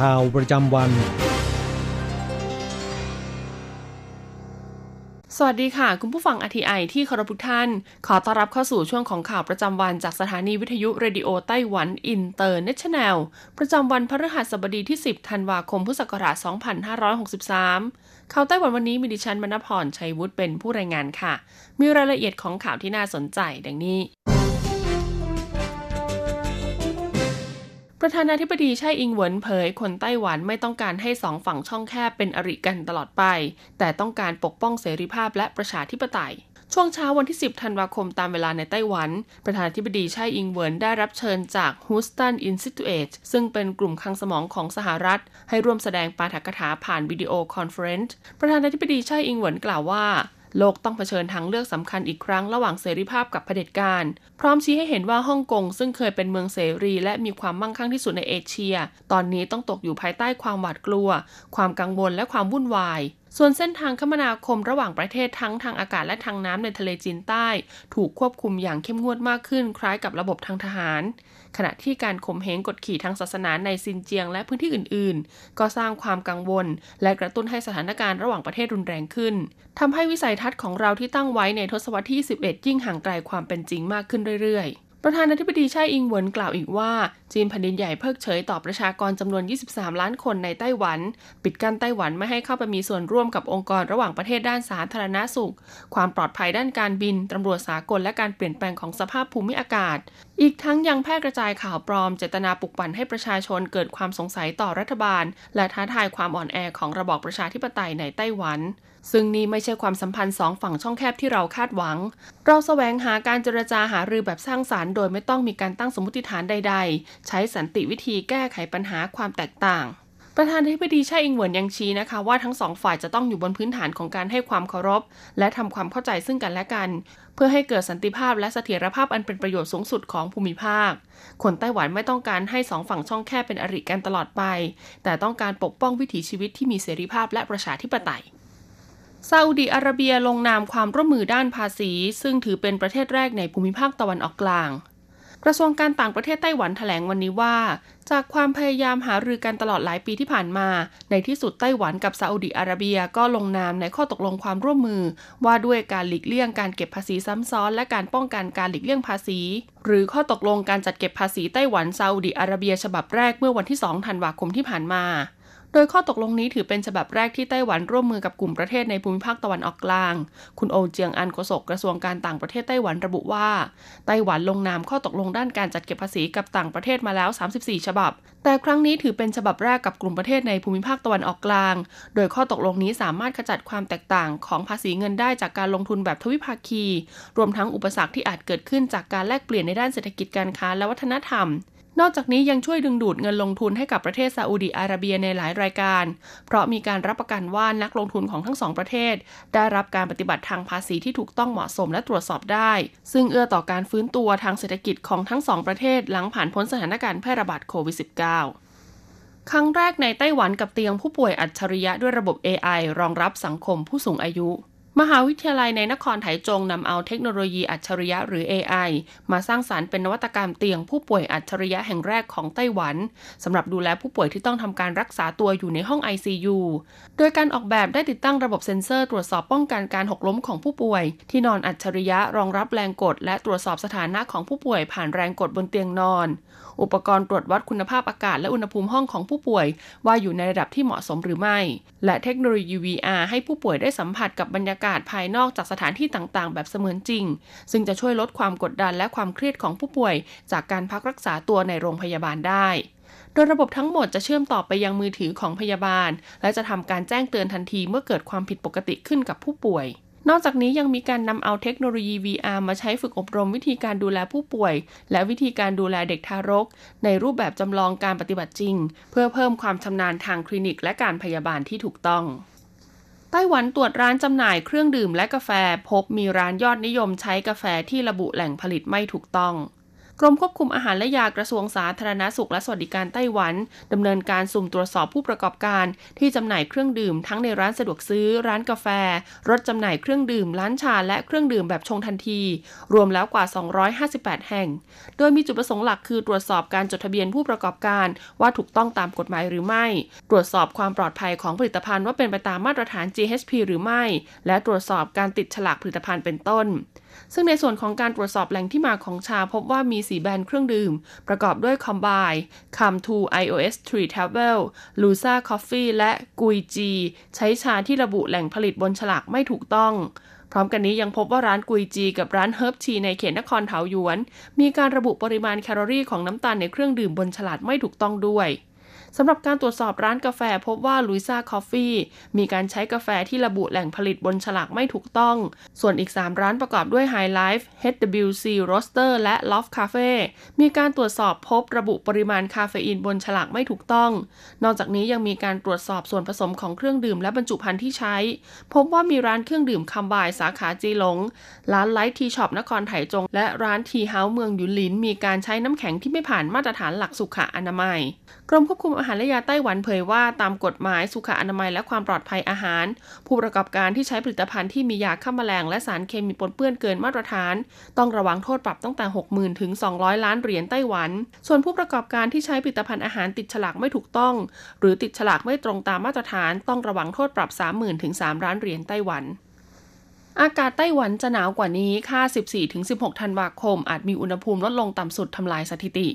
ข่าวประจำวัน สวัสดีค่ะ คุณผู้ฟัง RTI ที่เคารพทุกท่าน ขอต้อนรับเข้าสู่ช่วงของข่าวประจำวันจากสถานีวิทยุเรดิโอไต้หวันอินเตอร์เนชั่นแนล ประจำวันพฤหัสบดีที่ 10 ธันวาคมพุทธศักราช 2563 ข่าวไต้หวันวันนี้มีดิฉันมณพรชัยวุฒิเป็นผู้รายงานค่ะ มีรายละเอียดของข่าวที่น่าสนใจดังนี้ ประธานาธิบดีไช่อิงเหวินเผย คนไต้หวันไม่ต้องการให้สองฝั่งช่องแคบเป็นอริกันตลอดไป แต่ต้องการปกป้องเสรีภาพและประชาธิปไตยช่วงเช้าวันที่ 10 ธันวาคมตามเวลาในไต้หวัน ประธานาธิบดีไช่อิงเหวินได้รับเชิญจาก Hudson Institute ซึ่งเป็นกลุ่มคลังสมองของสหรัฐ ให้ร่วมแสดงปาฐกถาผ่านวิดีโอคอนเฟอเรนซ์ประธานาธิบดีไช่อิงเหวินกล่าวว่า โลกต้องเผชิญทางเลือกสำคัญอีกครั้งระหว่างเสรีภาพกับเผด็จการ พร้อมชี้ให้เห็นว่าฮ่องกงซึ่งเคยเป็นเมืองเสรีและมีความมั่งคั่งที่สุดในเอเชีย ตอนนี้ต้องตกอยู่ภายใต้ความหวาดกลัว ความกังวลและความวุ่นวาย ส่วนเส้นทางคมนาคมระหว่างประเทศทั้งทางอากาศและทางน้ำในทะเลจีนใต้ ถูกควบคุมอย่างเข้มงวดมากขึ้นคล้ายกับระบบทางทหาร ขณะที่การข่มเหงกดขี่ทางศาสนาในซินเจียงและพื้นที่อื่น ๆ ก็สร้างความกังวล และกระตุ้นให้สถานการณ์ระหว่างประเทศรุนแรงขึ้นทำให้วิสัยทัศน์ของเราที่ตั้งไว้ในทศวรรษที่ 11 ยิ่งห่างไกลความเป็นจริงมากขึ้นเรื่อยๆ ประธานาธิบดีไช่อิงเหวินกล่าวอีกว่า จีนแผ่นดินใหญ่เพิกเฉยต่อประชากรจำนวน 23 ล้านคนในไต้หวัน ปิดกั้นไต้หวันไม่ให้เข้าไปมีส่วนร่วมกับองค์กรระหว่างประเทศด้านสาธารณาสุข ความปลอดภัยด้านการบินตำรวจสากลและการเปลี่ยนแปลงของสภาพภูมิอากาศ อีกทั้งยังแพร่กระจายข่าวปลอม เจตนาปลุกปั่นให้ประชาชนเกิดความสงสัยต่อรัฐบาล และท้าทายความอ่อนแอของระบอบประชาธิปไตยในไต้หวันซึ่งนี่ไม่ใช่ความสัมพันธ์สองฝั่งช่องแคบที่เราคาดหวัง เราแสวงหาการเจรจาหารือแบบสร้างสารรค์ โดยไม่ต้องมีการตั้งสมมติฐานใด ๆ ใช้สันติวิธีแก้ไขปัญหาความแตกต่างประธานาธิบดีช่อิงเหวินยังชี้นะคะว่าทั้งสองฝ่ายจะต้องอยู่บนพื้นฐานของการให้ความเคารพ และทำความเข้าใจซึ่งกันและกัน เพื่อให้เกิดสันติภาพและเสถียรภาพอันเป็นประโยชน์สูงสุดของภูมิภาค คนไต้หวันไม่ต้องการให้สองฝั่งช่องแคบเป็นอริกันตลอดไป แต่ต้องการปกป้องวิถีชีวิตที่มีเสรีภาพและประชาธิปไตย ซาอุดีอาระเบียลงนามความร่วมมือด้านภาษี ซึ่งถือเป็นประเทศแรกในภูมิภาคตะวันออกกลาง กระทรวงการต่างประเทศไต้หวันแถลงวันนี้ว่า จากความพยายามหารือกันตลอดหลายปีที่ผ่านมา ในที่สุดไต้หวันกับซาอุดีอาระเบียก็ลงนามในข้อตกลงความร่วมมือ ว่าด้วยการหลีกเลี่ยงการเก็บภาษีซ้ำซ้อน และการป้องกันการหลีกเลี่ยงภาษี หรือข้อตกลงการจัดเก็บภาษีไต้หวันซาอุดีอาระเบีย ฉบับแรกเมื่อวันที่ 2 ธันวาคมที่ผ่านมา โดยข้อตกลงนี้ถือเป็นฉบับแรกที่ไต้หวันร่วมมือกับกลุ่มประเทศในภูมิภาคตะวันออกกลาง คุณโอเจียงอันโฆษกกระทรวงการต่างประเทศไต้หวันระบุว่า ไต้หวันลงนามข้อตกลงด้านการจัดเก็บภาษีกับต่างประเทศมาแล้ว 34 ฉบับ แต่ครั้งนี้ถือเป็นฉบับแรกกับกลุ่มประเทศในภูมิภาคตะวันออกกลาง โดยข้อตกลงนี้สามารถขจัดความแตกต่างของภาษีเงินได้จากการลงทุนแบบทวิภาคี รวมทั้งอุปสรรคที่อาจเกิดขึ้นจากการแลกเปลี่ยนในด้านเศรษฐกิจการค้าและวัฒนธรรม นอกจากนี้ยังช่วยดึงดูดเงินลงทุนให้กับประเทศซาอุดีอาระเบียในหลายรายการ เพราะมีการรับประกันว่านักลงทุนของทั้งสองประเทศ ได้รับการปฏิบัติทางภาษีที่ถูกต้องเหมาะสมและตรวจสอบได้ ซึ่งเอื้อต่อการฟื้นตัวทางเศรษฐกิจของทั้งสองประเทศหลังผ่านพ้นสถานการณ์แพร่ระบาดโควิด -19 ครั้งแรกในไต้หวันกับเตียงผู้ป่วยอัจฉริยะด้วยระบบ AI รองรับสังคมผู้สูงอายุ มหาวิทยาลัยในนครไถจงนำเอาเทคโนโลยีอัจฉริยะหรือ AI มาสร้างสารรค์เป็นนวัตกรรมเตียงผู้ป่วยอัจฉริยะแห่งแรกของไต้หวันสำหรับดูแลผู้ป่วยที่ต้องทำการรักษาตัวอยู่ในห้อง ICU โดยการออกแบบได้ติดตั้งระบบเซ็นเซอร์ตรวจสอบป้องกันการหกล้มของผู้ป่วย ที่นอนอัจฉริยะรองรับแรงกด และตรวจสอบสถานะของผู้ป่วยผ่านแรงกดบนเตียงนอน อุปกรณ์ตรวจวัดคุณภาพอากาศและอุณหภูมิห้องของผู้ป่วย ว่าอยู่ในระดับที่เหมาะสมหรือไม่ และเทคโนโลยี VR ให้ผู้ป่วยได้สัมผัสกับบรรยากาศภายนอกจากสถานที่ต่างๆ แบบเสมือนจริง ซึ่งจะช่วยลดความกดดันและความเครียดของผู้ป่วย จากการพักรักษาตัวในโรงพยาบาลได้โดยระบบทั้งหมดจะเชื่อมต่อไปยังมือถือของพยาบาล และจะทำการแจ้งเตือนทันทีเมื่อเกิดความผิดปกติขึ้นกับผู้ป่วย นอกจากนี้ยังมีการนำเอาเทคโนโลยี VR มาใช้ฝึกอบรมวิธีการดูแลผู้ป่วย และวิธีการดูแลเด็กทารก ในรูปแบบจำลองการปฏิบัติจริง เพื่อเพิ่มความชำนาญทางคลินิกและการพยาบาลที่ถูกต้องไต้หวันตรวจร้านจำหน่ายเครื่องดื่มและกาแฟ พบมีร้านยอดนิยมใช้กาแฟที่ระบุแหล่งผลิตไม่ถูกต้อง กรมควบคุมอาหารและยากระทรวงสาธารณาสุขและสวัสดิการไต้หวัน ดำเนินการสุ่มตรวจสอบผู้ประกอบการ ที่จำหน่ายเครื่องดื่มทั้งในร้านสะดวกซื้อ ร้านกาแฟ รถจำหน่ายเครื่องดื่ม ร้านชาและเครื่องดื่มแบบชงทันที รวมแล้วกว่า 258 แห่ง โดยมีจุดประสงค์หลักคือตรวจสอบการจดทะเบียนผู้ประกอบการ ว่าถูกต้องตามกฎหมายหรือไม่ ตรวจสอบความปลอดภัยของผลิตภัณฑ์ว่าเป็นไปตามมาตรฐาน GHP หรือไม่ และตรวจสอบการติดฉลากผลิตภัณฑ์เป็นต้นซึ่งในส่วนของการตรวจสอบแหล่งที่มาของชาพบว่ามีสีแบรนด์เครื่องดื่ม ประกอบด้วย Combine, Come to iOS 3 Travel, Lusa Coffee และ Gui Ji ใช้ชาที่ระบุแหล่งผลิตบนฉลากไม่ถูกต้อง พร้อมกันนี้ยังพบว่าร้านกุยจีกับร้านเฮิร์บชีในเขตนครเถาหยวน มีการระบุปริมาณแคลอรี่ของน้ำตาลในเครื่องดื่มบนฉลากไม่ถูกต้องด้วย สำหรับการตรวจสอบร้านกาแฟพบว่าลุยซ่าคอฟฟี่มีการใช้กาแฟที่ระบุแหล่งผลิตบนฉลากไม่ถูกต้อง ส่วนอีก 3 ร้านประกอบด้วย High Life HWC Roaster และ Loft Cafe มีการตรวจสอบพบระบุปริมาณคาเฟอีนบนฉลากไม่ถูกต้อง นอกจากนี้ยังมีการตรวจสอบส่วนผสมของเครื่องดื่มและบรรจุภัณฑ์ที่ใช้ พบว่ามีร้านเครื่องดื่มคัมบายสาขาจีหลง ร้านไลท์ทีช็อปนครไถจง และร้านทีเฮาส์เมืองยุนหลิน มีการใช้น้ำแข็งที่ไม่ผ่านมาตรฐานหลักสุขอนามัย กรมควบคุมอาหารและยาไต้หวันเผยว่าตามกฎหมายสุขอนามัยและความปลอดภัยอาหาร ผู้ประกอบการที่ใช้ผลิตภัณฑ์ที่มียาฆ่าแมลงและสารเคมีปนเปื้อนเกินมาตรฐาน ต้องระวังโทษปรับตั้งแต่ 60,000 ถึง 200 ล้านเหรียญไต้หวัน ส่วนผู้ประกอบการที่ใช้ผลิตภัณฑ์อาหารติดฉลากไม่ถูกต้อง หรือติดฉลากไม่ตรงตามมาตรฐาน ต้องระวังโทษปรับ 30,000 ถึง 3 ล้านเหรียญไต้หวันอากาศไต้หวันจะหนาวกว่านี้ ค่า 14-16 ธันวาคม อาจมีอุณหภูมิลดลงต่ำสุดทำลายสถิติ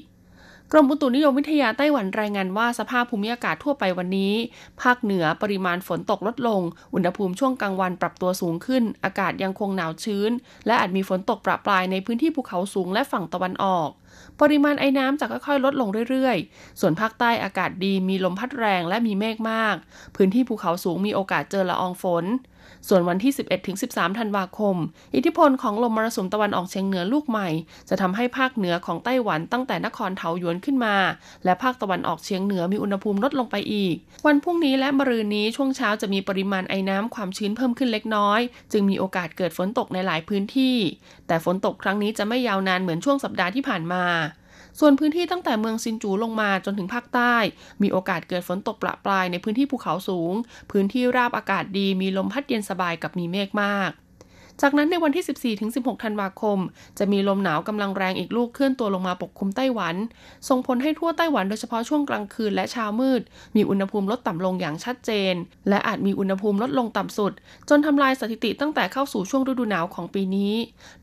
กรมอุตุนิยมวิทยาไต้หวันรายงานว่าสภาพภูมิอากาศทั่วไปวันนี้ ภาคเหนือปริมาณฝนตกลดลง อุณหภูมิช่วงกลางวันปรับตัวสูงขึ้น อากาศยังคงหนาวชื้น และอาจมีฝนตกประปรายในพื้นที่ภูเขาสูงและฝั่งตะวันออก ปริมาณไอ้น้ำจะค่อยๆลดลงเรื่อยๆ ส่วนภาคใต้อากาศดีมีลมพัดแรงและมีเมฆมาก พื้นที่ภูเขาสูงมีโอกาสเจอละอองฝน ส่วนวันที่ 11-13 ธันวาคม อิทธิพลของลมมรสุมตะวันออกเฉียงเหนือลูกใหม่ จะทำให้ภาคเหนือของไต้หวันตั้งแต่นครเทาหยวนขึ้นมา และภาคตะวันออกเฉียงเหนือมีอุณหภูมิลดลงไปอีก วันพรุ่งนี้และมะรืนนี้ช่วงเช้าจะมีปริมาณไอ้น้ำความชื้นเพิ่มขึ้นเล็กน้อย จึงมีโอกาสเกิดฝนตกในหลายพื้นที่ แต่ฝนตกครั้งนี้จะไม่ยาวนานเหมือนช่วงสัปดาห์ที่ผ่านมา ส่วนพื้นที่ตั้งแต่เมืองซินจูลงมาจนถึงภาคใต้ มีโอกาสเกิดฝนตกประปรายในพื้นที่ภูเขาสูง พื้นที่ราบอากาศดีมีลมพัดเย็นสบายกับมีเมฆมาก จากนั้นในวันที่ 14-16 ธันวาคม จะมีลมหนาวกำลังแรงอีกลูกเคลื่อนตัวลงมาปกคลุมไต้หวัน ส่งผลให้ทั่วไต้หวันโดยเฉพาะช่วงกลางคืนและเช้ามืด มีอุณหภูมิลดต่ำลงอย่างชัดเจน และอาจมีอุณหภูมิลดลงต่ำสุด จนทำลายสถิติตั้งแต่เข้าสู่ช่วงฤดูหนาวของปีนี้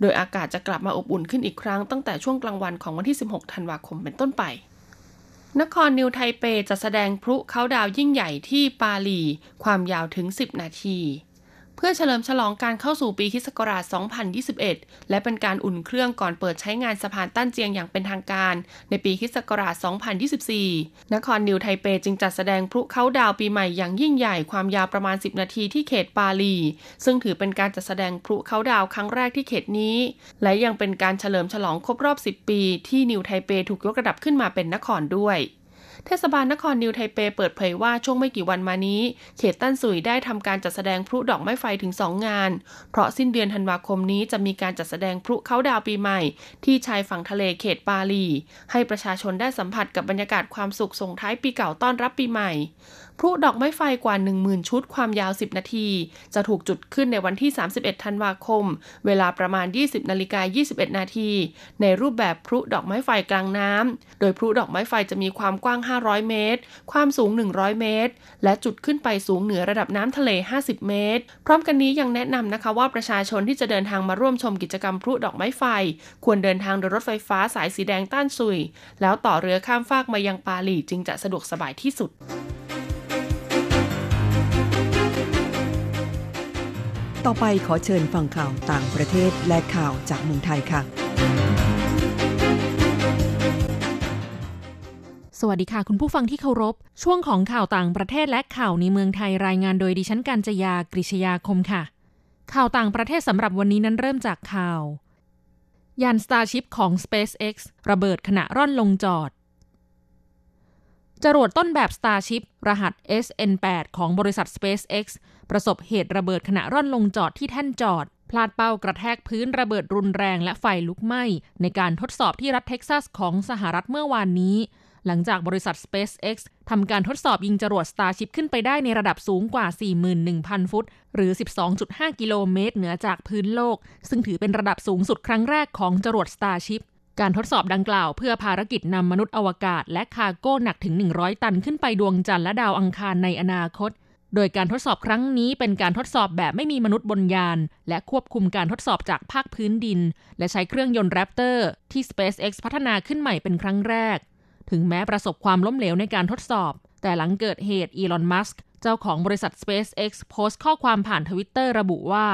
โดยอากาศจะกลับมาอบอุ่นขึ้นอีกครั้งตั้งแต่ช่วงกลางวันของวันที่ 16 ธันวาคมเป็นต้นไปนครนิวไทเปจะแสดงพลุเขาดาวยิ่งใหญ่ที่ปาลี ความยาวถึง 10 นาที พื่อเฉลิมฉลองการเข้าสู่ปีคศ2021 และเป็นการอุ่นเครื่องก่อนเปิดใช้งานสะพานตั้นเจียงอย่างเป็นทางการ ในปีคศ2024 นครนิวไทเปจึงจัดแสดงพลุเขาดาวปีใหม่อย่างยิ่งใหญ่ความยาวประมาณ 10 นาทีที่เขตปาลี ซึ่งถือเป็นการจัดแสดงพลุเขาดาวครั้งแรกที่เขตนี้ และยังเป็นการเฉลิมฉลองครบรอบ 10 ปี ที่นิวไทเปถูกยกระดับขึ้นมาเป็นนครด้วย เทศบาลนครนิวไทเปเปิดเผยว่าช่วงไม่กี่วันมานี้ เขตตั้นสุยได้ทำการจัดแสดงพลุดอกไม้ไฟถึง 2 งาน เพราะสิ้นเดือนธันวาคมนี้จะมีการจัดแสดงพลุเขาดาวปีใหม่ ที่ชายฝั่งทะเลเขตปาลี ให้ประชาชนได้สัมผัสกับบรรยากาศความสุขส่งท้ายปีเก่าต้อนรับปีใหม่พลุดอกไม้ไฟกว่า 10,000 ชุดความยาว 10 นาที จะถูกจุดขึ้นในวันที่ 31 ธันวาคม เวลาประมาณ 20นาฬิกา21 นาที ในรูปแบบพลุดอกไม้ไฟกลางน้ำ โดยพลุดอกไม้ไฟจะมีความกว้าง 500 เมตร ความสูง 100 เมตร และจุดขึ้นไปสูงเหนือระดับน้ำทะเล 50 เมตร พร้อมกันนี้ยังแนะนำนะคะว่าประชาชนที่จะเดินทางมาร่วมชมกิจกรรมพลุดอกไม้ไฟ ควรเดินทางโดยรถไฟฟ้าสายสีแดงต้านซุย แล้วต่อเรือข้ามฟากมายังปาลีจึงจะสะดวกสบายที่สุด ต่อไปขอเชิญฟังข่าวต่างประเทศและข่าวจากเมืองไทยค่ะ สวัสดีค่ะ คุณผู้ฟังที่เคารพ ช่วงของข่าวต่างประเทศและข่าวในเมืองไทยรายงานโดยดิฉันกัญจยากริชยาคมค่ะ ข่าวต่างประเทศสำหรับวันนี้นั้นเริ่มจากข่าว ยาน Starship ของ SpaceX ระเบิดขณะร่อนลงจอด จรวดต้นแบบ Starship รหัส SN8 ของบริษัท SpaceX ประสบเหตุระเบิดขณะร่อนลงจอดที่แท่นจอด พลาดเป้ากระแทกพื้นระเบิดรุนแรงและไฟลุกไหม้ ในการทดสอบที่รัฐเท็กซัสของสหรัฐเมื่อวานนี้ หลังจากบริษัท SpaceX ทำการทดสอบยิงจรวด Starship ขึ้นไปได้ในระดับสูงกว่า 41,000 ฟุต หรือ 12.5 กิโลเมตรเหนือจากพื้นโลก ซึ่งถือเป็นระดับสูงสุดครั้งแรกของจรวด Starship การทดสอบดังกล่าวเพื่อภารกิจนำมนุษย์อวกาศ และคาร์โก้หนักถึง 100 ตันขึ้นไปดวงจันทร์และดาวอังคารในอนาคต โดยการทดสอบครั้งนี้เป็นการทดสอบแบบไม่มีมนุษย์บนยาน และควบคุมการทดสอบจากภาคพื้นดิน และใช้เครื่องยนต์ Raptor ที่ SpaceX พัฒนาขึ้นใหม่เป็นครั้งแรก ถึงแม้ประสบความล้มเหลวในการทดสอบ แต่หลังเกิดเหตุอีลอน มัสก์เจ้าของบริษัท SpaceX โพสต์ข้อความผ่านทวิตเตอร์ระบุว่า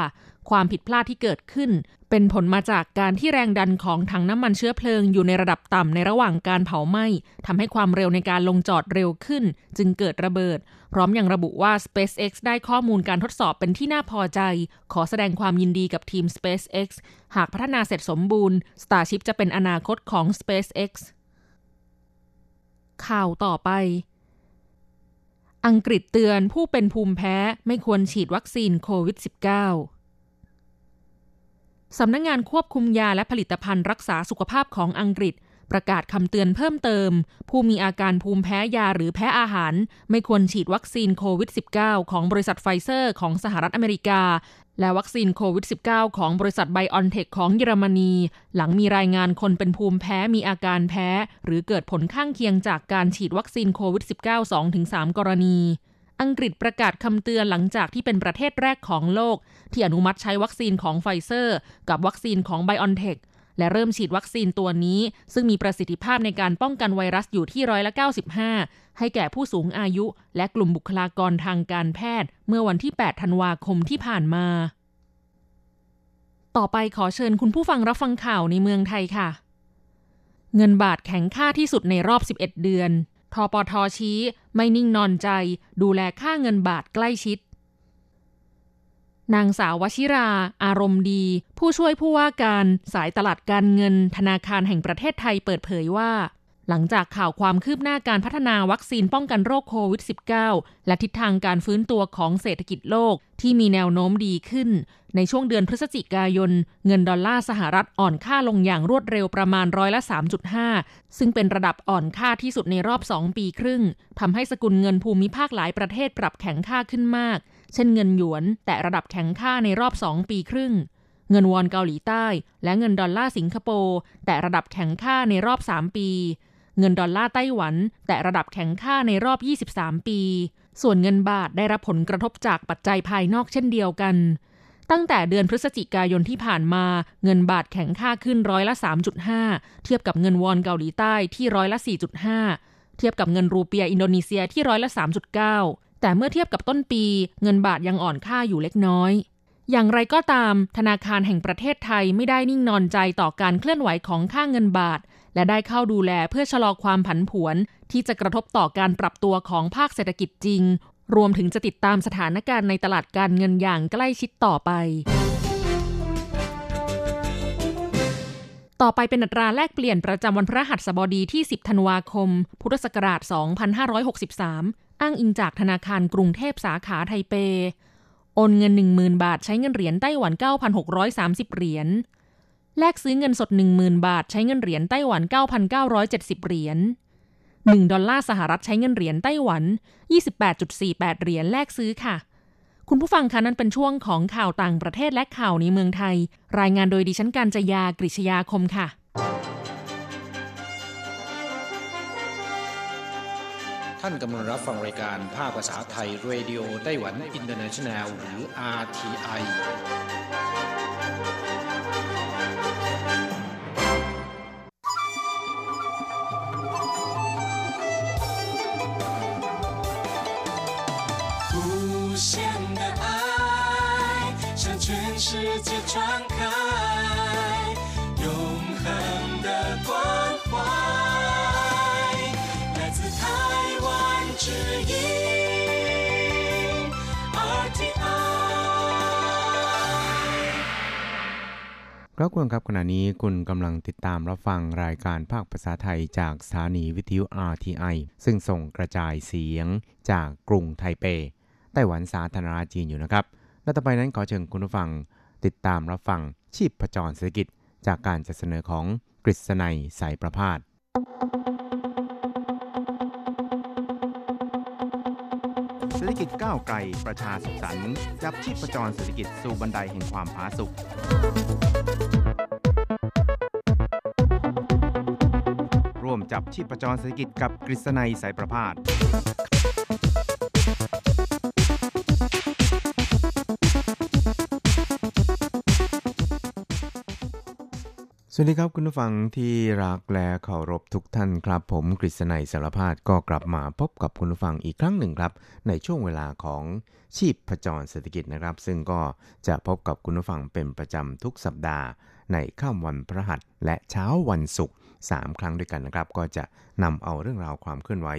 ความผิดพลาดที่เกิดขึ้น เป็นผลมาจากการที่แรงดันของถังน้ำมันเชื้อเพลิงอยู่ในระดับต่ำในระหว่างการเผาไหม้ทำให้ความเร็วในการลงจอดเร็วขึ้น จึงเกิดระเบิด พร้อมยังระบุว่า SpaceX ได้ข้อมูลการทดสอบเป็นที่น่าพอใจ ขอแสดงความยินดีกับทีม SpaceX หากพัฒนาเสร็จสมบูรณ์ Starship จะเป็นอนาคตของ SpaceX ข่าวต่อไป อังกฤษเตือนผู้เป็นภูมิแพ้ไม่ควรฉีดวัคซีนโควิด -19 สำนักงงานควบคุมยาและผลิตภัณฑ์รักษาสุขภาพของอังกฤษ ประกาศคำเตือนเพิ่มเติม ผู้มีอาการภูมิแพ้ยาหรือแพ้อาหาร ไม่ควรฉีดวัคซีนโควิด -19 ของบริษัทไฟเซอร์ของสหรัฐอเมริกา และวัคซีนโควิด -19 ของบริษัทไบออนเทคของเยอรมนี หลังมีรายงานคนเป็นภูมิแพ้มีอาการแพ้ หรือเกิดผลข้างเคียงจากการฉีดวัคซีนโควิด -19 2-3 กรณี อังกฤษประกาศคำเตือนหลังจากที่เป็นประเทศแรกของโลก ที่อนุมัติใช้วัคซีนของไฟเซอร์ กับวัคซีนของไบออนเทคและเริ่มฉีดวัคซีนตัวนี้ ซึ่งมีประสิทธิภาพในการป้องกันไวรัสอยู่ที่ร้อยละ 95 ให้แก่ผู้สูงอายุ และกลุ่มบุคลากรทางการแพทย์ เมื่อวันที่ 8 ธันวาคมที่ผ่านมา ต่อไปขอเชิญคุณผู้ฟังรับฟังข่าวในเมืองไทยค่ะ เงินบาทแข็งค่าที่สุดในรอบ 11 เดือน ทปทชี้ไม่นิ่งนอนใจ ดูแลค่าเงินบาทใกล้ชิด นางสาววชิรา อารมณ์ดี ผู้ช่วยผู้ว่าการสายตลาดการเงินธนาคารแห่งประเทศไทยเปิดเผยว่า หลังจากข่าวความคืบหน้าการพัฒนาวัคซีนป้องกันโรคโควิด -19 และทิศทางการฟื้นตัวของเศรษฐกิจโลกที่มีแนวโน้มดีขึ้น ในช่วงเดือนพฤศจิกายน เงินดอลลาร์สหรัฐอ่อนค่าลงอย่างรวดเร็วประมาณร้อยละ 3.5 ซึ่งเป็นระดับอ่อนค่าที่สุดในรอบ 2 ปีครึ่งทำให้สกุลเงินภูมิภาคหลายประเทศปรับแข็งค่าขึ้นมาก เช่นเงินหยวน แตะระดับแข็งค่าในรอบ 2 ปีครึ่งเงินวอนเกาหลีใต้ และเงินดอลลาร์สิงคโปร์แตะระดับแข็งค่าในรอบ 3 ปี เงินดอลลาร์ไต้หวัน แตะระดับแข็งค่าในรอบ 23 ปี ส่วนเงินบาทได้รับผลกระทบจากปัจจัยภายนอกเช่นเดียวกัน ตั้งแต่เดือนพฤศจิกายนที่ผ่านมา เงินบาทแข็งค่าขึ้นร้อยละ 3.5 เทียบกับเงินวอนเกาหลีใต้ที่ร้อยละ 4.5 เทียบกับเงินรูเปียอินโดนีเซียที่ร้อยละ 3.9 แต่เมื่อเทียบกับต้นปี เงินบาทยังอ่อนค่าอยู่เล็กน้อยอย่างไรก็ตาม ธนาคารแห่งประเทศไทยไม่ได้นิ่งนอนใจต่อการเคลื่อนไหวของค่าเงินบาท และได้เข้าดูแลเพื่อชะลอความผันผวน ที่จะกระทบต่อการปรับตัวของภาคเศรษฐกิจจริง รวมถึงจะติดตามสถานการณ์ในตลาดการเงินอย่างใกล้ชิดต่อไปต่อไปเป็นอัตราแลกเปลี่ยนประจำวันพระหัสบดีที่ 10 ธันวาคม พุทธศักราช 2563 อ้างอิงจากธนาคารกรุงเทพสาขาไทเป โอนเงิน 10,000 บาทใช้เงินเหรียญไต้หวัน 9,630 เหรียญ แลกซื้อเงินสด 10,000 บาท ใช้เงินเหรียญไต้หวัน 9,970 เหรียญ 1 ดอลลาร์สหรัฐใช้เงินเหรียญไต้หวัน 28.48 เหรียญแลกซื้อค่ะ คุณผู้ฟังคะนั่นเป็นช่วงของข่าวต่างประเทศและข่าวในเมืองไทย รายงานโดยดิฉันการจยากริชยาคมค่ะท่านกำลังรับฟังรายการภาคภาษาไทยเรดิโอไต้หวันอินเตอร์เนชันแนลหรือ RTI 无限的爱向全世界传开，永恒的关怀，来自台湾之音 RTI。 ครับคุณครับขณะนี้คุณกำลังติดตามรับฟังรายการภาคภาษาไทยจากสถานีวิทยุ RTI ซึ่งส่งกระจายเสียงจากกรุงไทเป ไ ต้หวันสาธารณรัฐจีนอยู่นะครับ และต่อไปนั้นขอเชิญคุณผู้ฟังติดตามรับฟังชีพประจรเศรษฐกิจ จากการจัดเสนอของกฤษณัยสายประพาสเศรษฐกิจก้าวไกลประชาสุขสันต์จับชีพจรเศรษฐกิจสู่บันไดแห่งความผาสุกร่วมจับชีพจรเศรษฐกิจกับกฤษณัยสายประพาส สวัสดีครับคุณผู้ฟังที่รักและเคารพทุกท่านครับ ผมกฤษณัยสารพาดก็กลับมาพบกับคุณผู้ฟังอีกครั้งหนึ่งครับ ในช่วงเวลาของชีพผจรเศรษฐกิจนะครับ ซึ่งก็จะพบกับคุณผู้ฟังเป็นประจำทุกสัปดาห์ ในค่ำวันพระหัสและเช้าวันศุกร์ 3 ครั้งด้วยกันนะครับ ก็จะนำเอาเรื่องราวความเคลื่อนไหว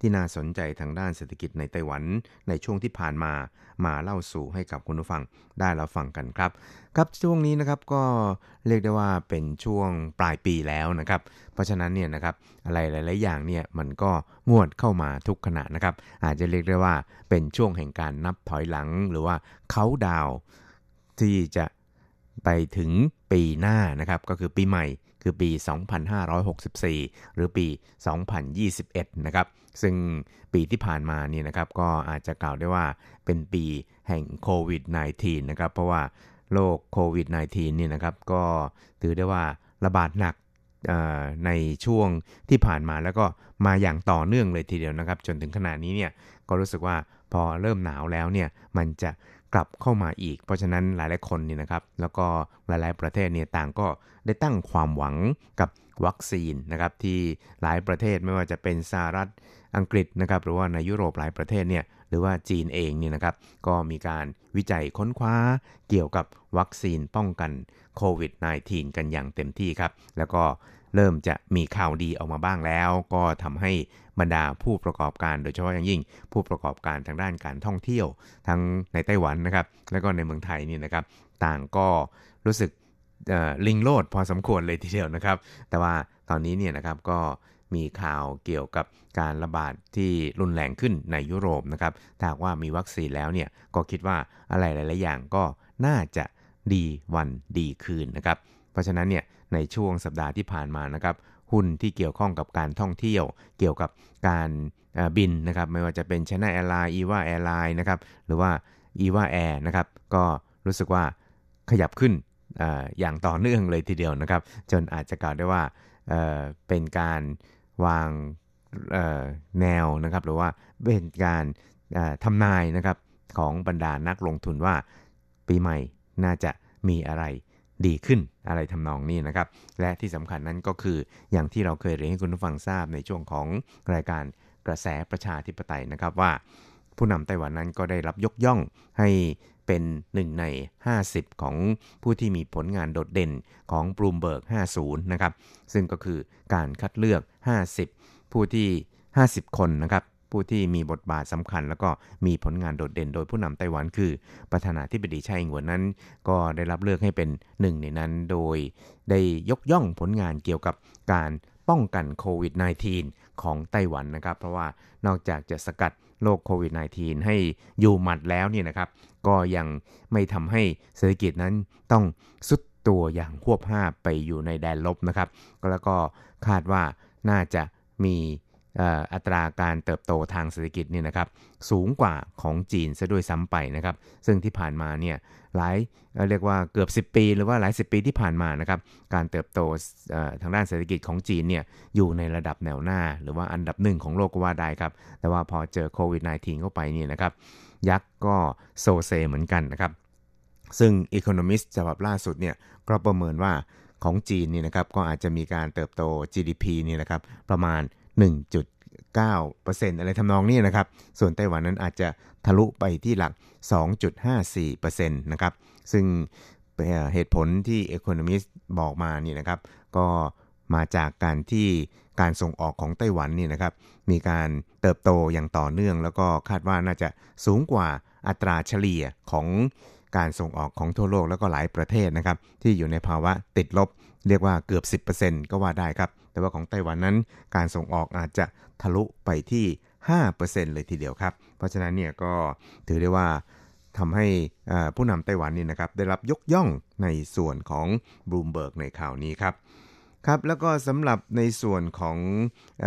ที่น่าสนใจทางด้านเศรษฐกิจในไต้หวัน ในช่วงที่ผ่านมามาเล่าสู่ให้กับคุณผู้ฟังได้รับฟังกันครับ ครับช่วงนี้นะครับก็เรียกได้ว่าเป็นช่วงปลายปีแล้วนะครับ เพราะฉะนั้นเนี่ยนะครับอะไรหลาย ๆ อย่างเนี่ยมันก็งวดเข้ามาทุกขณะนะครับ อาจจะเรียกได้ว่าเป็นช่วงแห่งการนับถอยหลังหรือว่าเขาดาวที่จะ ไปถึงปีหน้านะครับก็คือปีใหม่คือปี 2564 หรือปี 2021 นะครับ ซึ่งปีที่ผ่านมาเนี่ยนะครับก็อาจจะกล่าวได้ว่าเป็นปีแห่งโควิด -19 นะครับ เพราะว่าโรคโควิด -19 เนี่ยนะครับก็ถือได้ว่าระบาดหนักในช่วงที่ผ่านมาแล้วก็มาอย่างต่อเนื่องเลยทีเดียวนะครับ จนถึงขณะนี้เนี่ยก็รู้สึกว่าพอเริ่มหนาวแล้วเนี่ยมันจะ กลับเข้ามาอีก เพราะฉะนั้นหลายๆคนเนี่ยนะครับ แล้วก็หลายๆประเทศเนี่ยต่างก็ได้ตั้งความหวังกับวัคซีนนะครับที่หลายประเทศไม่ว่าจะเป็นสหรัฐอังกฤษนะครับหรือว่าในยุโรปหลายประเทศเนี่ยหรือว่าจีนเองเนี่ยนะครับก็มีการวิจัยค้นคว้าเกี่ยวกับวัคซีนป้องกันโควิด -19 กันอย่างเต็มที่ครับ แล้วก็เริ่มจะมีข่าวดีออกมาบ้างแล้ว ก็ทำให้ บรรดาผู้ประกอบการโดยเฉพาะอย่างยิ่ง ผู้ประกอบการทางด้านการท่องเที่ยวทั้งในไต้หวันนะครับ แล้วก็ในเมืองไทยนี่นะครับ ต่างก็รู้สึกลิงโลดพอสมควรเลยทีเดียวนะครับ แต่ว่าตอนนี้เนี่ยนะครับก็มีข่าวเกี่ยวกับการระบาดที่รุนแรงขึ้นในยุโรปนะครับถ้าว่ามีวัคซีนแล้วเนี่ยก็คิดว่าอะไรหลาย ๆ อย่างก็น่าจะดีวันดีคืนนะครับ เพราะฉะนั้นเนี่ยในช่วงสัปดาห์ที่ผ่านมานะครับ หุ้นที่เกี่ยวข้องกับการท่องเที่ยว เกี่ยวกับการบินนะครับ ไม่ว่าจะเป็น China Airline, EVA Airline นะครับ หรือว่า EVA Air นะครับ ก็รู้สึกว่าขยับขึ้นออย่างต่อเนื่องเลยทีเดียวนะครับ จนอาจจะกล่าวได้ว่าเเป็นการวางแนวนะครับ หรือว่าเป็นการทำนายนะครับของบรรดานักลงทุนว่าปีใหม่น่าจะมีอะไร ดีขึ้นอะไรทำนองนี้นะครับ และที่สำคัญนั้นก็คืออย่างที่เราเคยเรียนให้คุณผู้ฟังทราบในช่วงของรายการกระแสประชาธิปไตยนะครับว่า ผู้นำไต้หวันนั้นก็ได้รับยกย่องให้เป็นหนึ่งใน 50 ของผู้ที่มีผลงานโดดเด่นของ Bloomberg 50 นะครับ ซึ่งก็คือการคัดเลือก 50 ผู้ที่ 50 คนนะครับ ผู้ที่มีบทบาทสำคัญ แล้วก็มีผลงานโดดเด่นโดยผู้นำไต้หวันคือ ประธานาธิบดีไช่อิงวนนั้น ก็ได้รับเลือกให้เป็นหนึ่งในนั้นโดยได้ยกย่องผลงานเกี่ยวกับการป้องกันโควิด -19 ของไต้หวันนะครับ เพราะว่านอกจากจะสกัดโรคโควิด -19 ให้อยู่หมัดแล้วเนี่ยนะครับ ก็ยังไม่ทำให้เศรษฐกิจนั้นต้องสุดตัวอย่างควบห้าบไปอยู่ในแดนลบนะครับก็แล้วก็คาดว่าน่าจะมี อัตราการเติบโตทางเศรษฐกิจนี่นะครับสูงกว่าของจีนซะด้วยซ้ำไปนะครับ ซึ่งที่ผ่านมาเนี่ยหลายเรียกว่าเกือบ 10 ปี หรือว่าหลาย 10 ปีที่ผ่านมานะครับการเติบโตทางด้านเศรษฐกิจของจีนเนี่ยอยู่ในระดับแนวหน้า หรือว่าอันดับหนึ่งของโลกก็ว่าได้ครับแต่ว่าพอเจอโควิด -19 เข้าไปเนี่ยนะครับยักษ์ก็โซเซเหมือนกันนะครับซึ่ง Economist ฉบับล่าสุดเนี่ยก็ประเมินว่าของจีนนี่นะครับก็อาจจะมีการเติบโต GDP นี่นะครับประมาณ 1.9%อะไรทำนองนี้นะครับ ส่วนไต้หวันนั้นอาจจะทะลุไปที่หลัก 2.54%นะครับ ซึ่งเหตุผลที่ Economist บอกมานี่นะครับ ก็มาจากการที่การส่งออกของไต้หวันนี่นะครับ มีการเติบโตอย่างต่อเนื่อง แล้วก็คาดว่าน่าจะสูงกว่าอัตราเฉลี่ยของการส่งออกของทั่วโลกแล้วก็หลายประเทศนะครับ ที่อยู่ในภาวะติดลบ เรียกว่าเกือบ 10%ก็ว่าได้ครับ แต่ว่าของไต้หวันนั้นการส่งออกอาจจะทะลุไปที่ 5%เลยทีเดียวครับ เพราะฉะนั้นเนี่ยก็ถือได้ว่าทำให้ผู้นำไต้หวันนี่นะครับได้รับยกย่องในส่วนของบลูมเบิร์กในข่าวนี้ครับครับแล้วก็สำหรับในส่วนของอ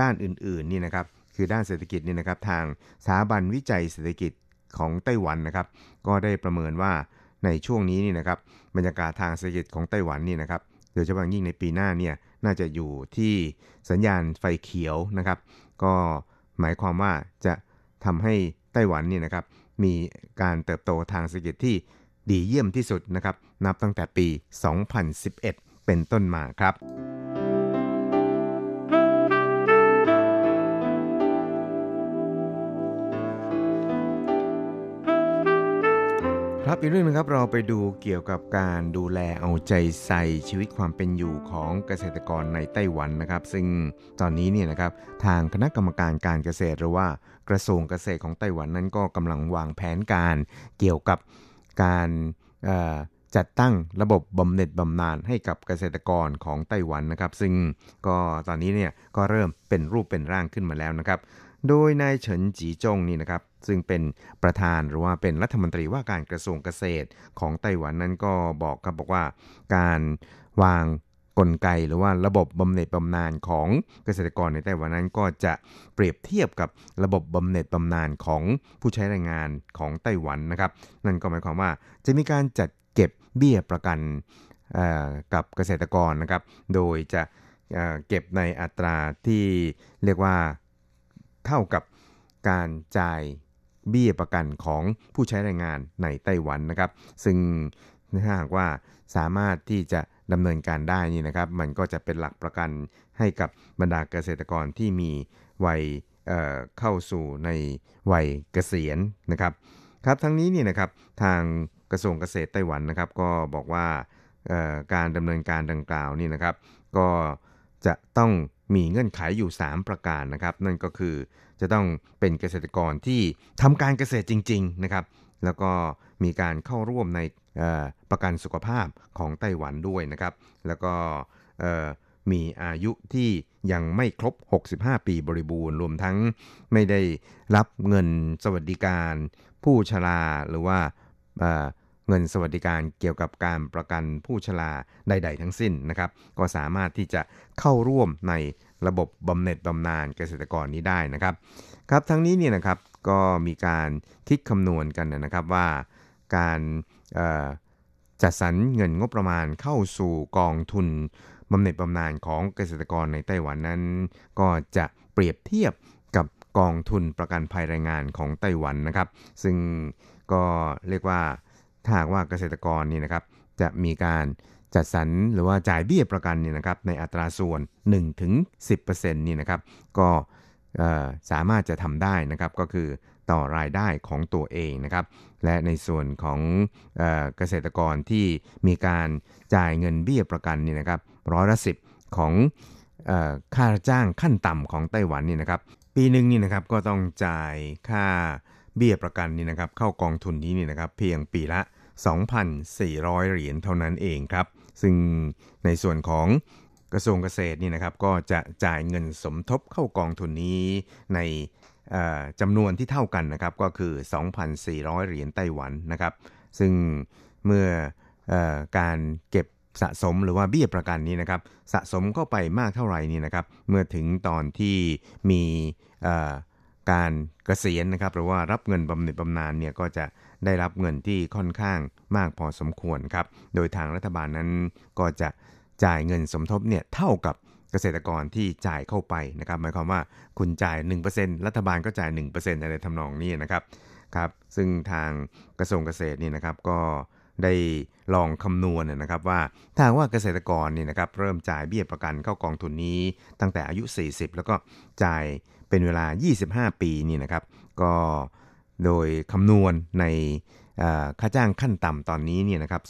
ด้านอื่นๆนี่นะครับคือด้านเศรษฐกิจนี่นะครับทางสถาบันวิจัยเศรษฐกิจของไต้หวันนะครับ ก็ได้ประเมินว่าในช่วงนี้นี่นะครับบรรยากาศทางเศรษฐกิจของไต้หวันนี่นะครับ โดยเฉพาะยิ่งในปีหน้าเนี่ยน่าจะอยู่ที่สัญญาณไฟเขียวนะครับ ก็หมายความว่าจะทำให้ไต้หวันนี่นะครับมีการเติบโตทางเศรษฐกิจที่ดีเยี่ยมที่สุดนะครับ นับตั้งแต่ปี 2011 เป็นต้นมาครับ ครับอีกเรื่องนึงครับเราไปดูเกี่ยวกับการดูแลเอาใจใส่ชีวิตความเป็นอยู่ของเกษตรกรในไต้หวันนะครับ ซึ่งตอนนี้เนี่ยนะครับทางคณะกรรมการการเกษตรหรือว่ากระทรวงเกษตรของไต้หวันนั้นก็กำลังวางแผนการเกี่ยวกับการจัดตั้งระบบบำเหน็จบำนาญให้กับเกษตรกรของไต้หวันนะครับ ซึ่งก็ตอนนี้เนี่ยก็เริ่มเป็นรูปเป็นร่างขึ้นมาแล้วนะครับ โดยนายเฉินจีจงนี่นะครับ ซึ่งเป็นประธานหรือว่าเป็นรัฐมนตรีว่าการกระทรวงเกษตรของไต้หวันนั้นก็บอกครับบอกว่าการวางกลไกหรือว่าระบบบำเหน็จบำนาญของเกษตรกรในไต้หวันนั้นก็จะเปรียบเทียบกับระบบบำเหน็จบำนาญของผู้ใช้แรงงานของไต้หวันนะครับ นั่นก็หมายความว่าจะมีการจัดเก็บเบี้ยประกันกับเกษตรกรนะครับ โดยจะเก็บในอัตราที่เรียกว่าเท่ากับการจ่าย เบี้ยประกันของผู้ใช้แรงงานในไต้หวันนะครับ ซึ่งถ้าหากว่าสามารถที่จะดำเนินการได้นี่นะครับ มันก็จะเป็นหลักประกันให้กับบรรดาเกษตรกรที่มีวัยเเข้าสู่ในวัยเกษียณนะครับครับทั้งนี้นี่นะครับทางกระทรวงเกษตรไต้หวันนะครับ ก็บอกว่าการดำเนินการดังกล่าวนี่นะครับ ก็ จะต้องมีเงื่อนไขอยู่ 3 ประการนะครับ นั่นก็คือจะต้องเป็นเกษตรกรที่ทำการเกษตรจริง ๆนะครับ แล้วก็มีการเข้าร่วมในประกันสุขภาพของไต้หวันด้วยนะครับ แล้วก็มีอายุที่ยังไม่ครบ 65 ปีบริบูรณ์ รวมทั้งไม่ได้รับเงินสวัสดิการ ผู้ชราหรือว่า เงินสวัสดิการเกี่ยวกับการประกันผู้ชราใด ๆ ทั้งสิ้นนะครับ ก็สามารถที่จะเข้าร่วมในระบบบำเหน็จบำนาญเกษตรกรนี้ได้นะครับครับทั้งนี้เนี่ยนะครับก็มีการคิดคำนวณกันนะครับว่าการจัดสรรเงินงบประมาณเข้าสู่กองทุนบำเหน็จบำนาญของเกษตรกรในไต้หวันนั้น ก็จะเปรียบเทียบกับกองทุนประกันภัยแรงงานของไต้หวันนะครับ ซึ่งก็เรียกว่า ถ้าหากว่าเกษตรกรนี่นะครับจะมีการจัดสรรหรือว่าจ่ายเบี้ยประกันนี่นะครับในอัตราส่วน 1-10%นี่นะครับก็สามารถจะทำได้นะครับก็คือต่อรายได้ของตัวเองนะครับ และในส่วนของเกษตรกรที่มีการจ่ายเงินเบี้ยประกันนี่นะครับร้อยละสิบของค่าจ้างขั้นต่ำของไต้หวันนี่นะครับ ปีหนึ่งนี่นะครับก็ต้องจ่ายค่าเบี้ยประกันนี่นะครับ เข้ากองทุนนี้นี่นะครับ เพียงปีละ 2,400 เหรียญเท่านั้นเองครับ ซึ่งในส่วนของกระทรวงเกษตรนี่นะครับก็จะจ่ายเงินสมทบเข้ากองทุนนี้ในจำนวนที่เท่ากันนะครับก็คือ 2,400 เหรียญไต้หวันนะครับ ซึ่งเมื่ออการเก็บสะสมหรือว่าเบี้ยประกันนี้นะครับ สะสมเข้าไปมากเท่าไหร่นี่นะครับ เมื่อถึงตอนที่มีการเกษียณนะครับหรือว่ารับเงินบำเหน็จบำนาญเนี่ยก็จะ ได้รับเงินที่ค่อนข้างมากพอสมควรครับ โดยทางรัฐบาลนั้นก็จะจ่ายเงินสมทบเนี่ยเท่ากับเกษตรกรที่จ่ายเข้าไปนะครับ หมายความว่าคุณจ่าย 1%รัฐบาลก็จ่าย 1%อะไรทำนองนี้นะครับครับ ซึ่งทางกระทรวงเกษตรนี่นะครับก็ได้ลองคำนวณนะครับว่าถ้าว่าเกษตรกรนี่นะครับเริ่มจ่ายเบี้ยประกันเข้ากองทุนนี้ตั้งแต่อายุ 40 แล้วก็จ่ายเป็นเวลา 25 ปีนี่นะครับ ก็ โดยคำนวณในค่าจ้างขั้นต่ำตอนนี้เนี่ยนะครับ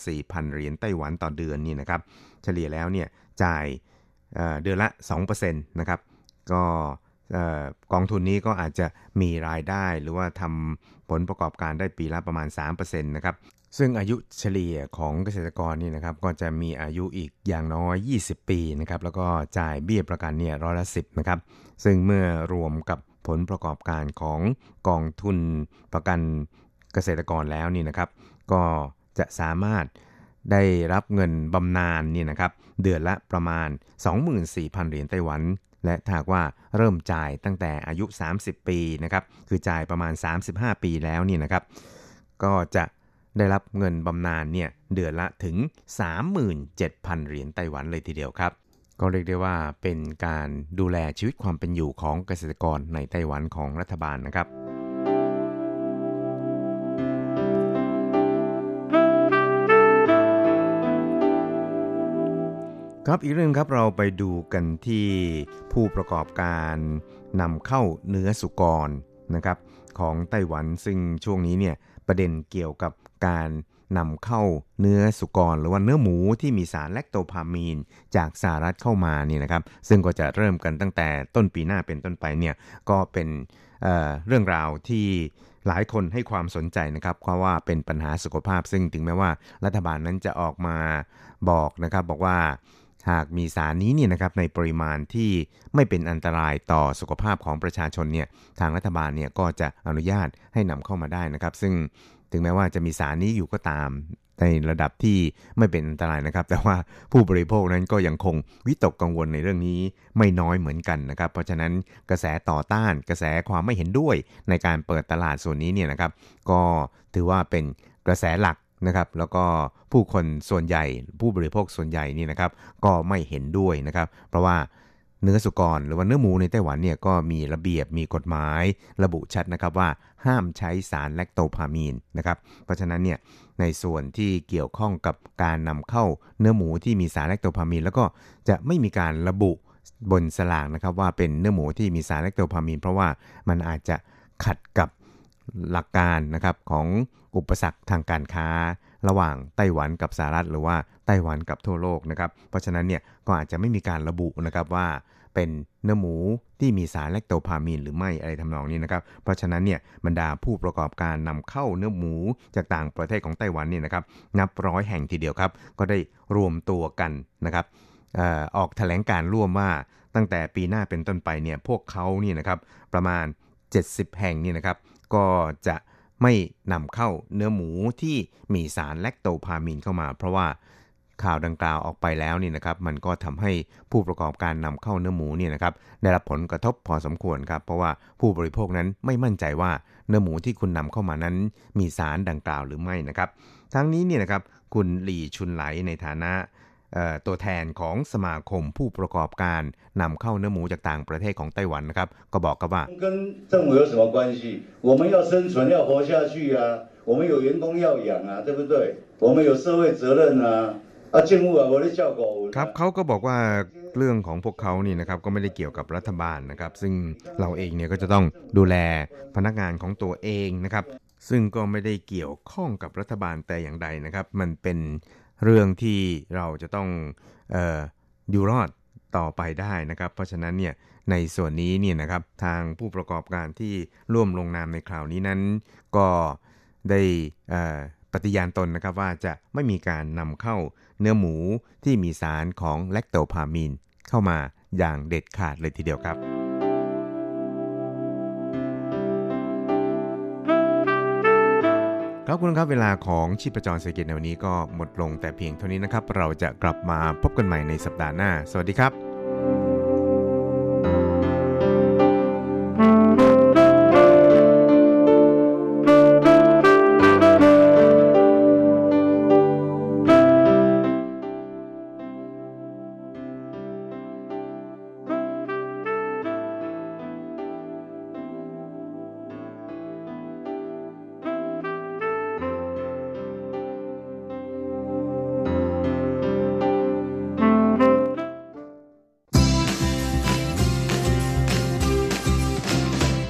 24,000 เหรียญไต้หวันต่อเดือนนี่นะครับเฉลี่ยแล้วเนี่ยจ่ายเดือนละ 2%นะครับก็กองทุนนี้ก็อาจจะมีรายได้หรือว่าทำผลประกอบการได้ปีละประมาณ 3%นะครับซึ่งอายุเฉลี่ยของเกษตรกรนี่นะครับก็จะมีอายุอีกอย่างน้อย 20 ปีนะครับแล้วก็จ่ายเบี้ยประกันเนี่ยร้อยละสินะครับซึ่งเมื่อรวมกับ ผลประกอบการของกองทุนประกันเกษตรกรแล้วนี่นะครับ ก็จะสามารถได้รับเงินบำนาญนี่นะครับ เดือนละประมาณ 24,000 เหรียญไต้หวัน และถ้าว่าเริ่มจ่ายตั้งแต่อายุ 30 ปีนะครับ คือจ่ายประมาณ 35 ปีแล้วนี่นะครับ ก็จะได้รับเงินบำนาญเนี่ยเดือนละถึง 37,000 เหรียญไต้หวันเลยทีเดียวครับ ก็เรียกได้ว่าเป็นการดูแลชีวิตความเป็นอยู่ของเกษตรกรในไต้หวันของรัฐบาลนะครับครับอีกเรื่องครับเราไปดูกันที่ผู้ประกอบการนำเข้าเนื้อสุกรนะครับของไต้หวันซึ่งช่วงนี้เนี่ยประเด็นเกี่ยวกับการ นำเข้าเนื้อสุกร หรือว่าเนื้อหมูที่มีสารแลคโตพามีน จากสหรัฐเข้ามานี่นะครับ ซึ่งก็จะเริ่มกันตั้งแต่ต้นปีหน้าเป็นต้นไปเนี่ยก็เป็นเเรื่องราวที่หลายคนให้ความสนใจนะครับ เพราะว่าเป็นปัญหาสุขภาพ ซึ่งถึงแม้ว่ารัฐบาลนั้นจะออกมาบอกนะครับ บอกว่าหากมีสารนี้เนี่ยนะครับในปริมาณที่ไม่เป็นอันตรายต่อสุขภาพของประชาชนเนี่ยทางรัฐบาลเนี่ยก็จะอนุญาตให้นำเข้ามาได้นะครับ ซึ่ง ถึงแม้ว่าจะมีสารนี้อยู่ก็ตามในระดับที่ไม่เป็นอันตรายนะครับ แต่ว่าผู้บริโภคนั้นก็ยังคงวิตกกังวลในเรื่องนี้ไม่น้อยเหมือนกันนะครับ เพราะฉะนั้นกระแสต่อต้านกระแสความไม่เห็นด้วยในการเปิดตลาดส่วนนี้เนี่ยนะครับ ก็ถือว่าเป็นกระแสหลักนะครับ แล้วก็ผู้คนส่วนใหญ่ ผู้บริโภคส่วนใหญ่นี่นะครับ ก็ไม่เห็นด้วยนะครับ เพราะว่า เนื้อสุกร หรือว่าเนื้อหมูในไต้หวันเนี่ยก็มีระเบียบมีกฎหมาย ระบุชัดนะครับว่าห้ามใช้สารแลคโตพามีนนะครับเพราะฉะนั้นเนี่ยในส่วนที่เกี่ยวข้องกับการนำเข้าเนื้อหมูที่มีสารแลคโตพามีน แล้วก็จะไม่มีการระบุบนสลากนะครับว่าเป็นเนื้อหมูที่มีสารแลคโตพามีน เพราะว่ามันอาจจะขัดกับหลักการนะครับของอุปสรรคทางการค้า ระหว่างไต้หวันกับสหรัฐ หรือว่าไต้หวันกับทั่วโลกนะครับเพราะฉะนั้นเนี่ยก็อาจจะไม่มีการระบุนะครับว่า เป็นเนื้อหมูที่มีสารแลคโตพามีนหรือไม่อะไรทำนองนี้นะครับ เพราะฉะนั้นเนี่ยบรรดาผู้ประกอบการนำเข้าเนื้อหมูจากต่างประเทศของไต้หวันเนี่ยนะครับนับร้อยแห่งทีเดียวครับ ก็ได้รวมตัวกันนะครับออกแถลงการร่วมว่าตั้งแต่ปีหน้าเป็นต้นไปเนี่ยพวกเขานี่นะครับประมาณ 70 แห่งนี่นะครับ ก็จะไม่นำเข้าเนื้อหมูที่มีสารแลคโตพามีนเข้ามา เพราะว่า ข่าวดังกล่าวออกไปแล้วนี่นะครับมันก็ทำให้ผู้ประกอบการนำเข้าเนื้อหมูเนี่ยนะครับได้รับผลกระทบพอสมควรครับเพราะว่าผู้บริโภคนั้นไม่มั่นใจว่าเนื้อหมูที่คุณนำเข้ามานั้นมีสารดังกล่าวหรือไม่นะครับ ทั้งนี้เนี่ยนะครับคุณหลี่ชุนไหลในฐานะตัวแทนของสมาคมผู้ประกอบการนำเข้าเนื้อหมูจากต่างประเทศของไต้หวันนะครับก็บอกกับว่า跟政府有什么关系我们要生存要活下去啊我们有员工要养啊对不对我们有社会责任啊 ครับเขาก็บอกว่าเรื่องของพวกเขานี่นะครับก็ไม่ได้เกี่ยวกับรัฐบาลนะครับ ซึ่งเราเองเนี่ยก็จะต้องดูแลพนักงานของตัวเองนะครับ ซึ่งก็ไม่ได้เกี่ยวข้องกับรัฐบาลแต่อย่างใดนะครับ มันเป็นเรื่องที่เราจะต้องอออยู่รอดต่อไปได้นะครับ เพราะฉะนั้นเนี่ยในส่วนนี้เนี่ยนะครับทางผู้ประกอบการที่ร่วมลงนามในคราวนี้นั้น ก็ได้ปฏิญาณตนนะครับว่าจะไม่มีการนำเข้า เนื้อหมูที่มีสารของแลคโตพามีนเข้ามาอย่างเด็ดขาดเลยทีเดียวครับคครับคุณครับเวลาของชีพจรเศรษฐกิจในวันนี้ก็หมดลงแต่เพียงเท่านี้นะครับ เราจะกลับมาพบกันใหม่ในสัปดาห์หน้า สวัสดีครับ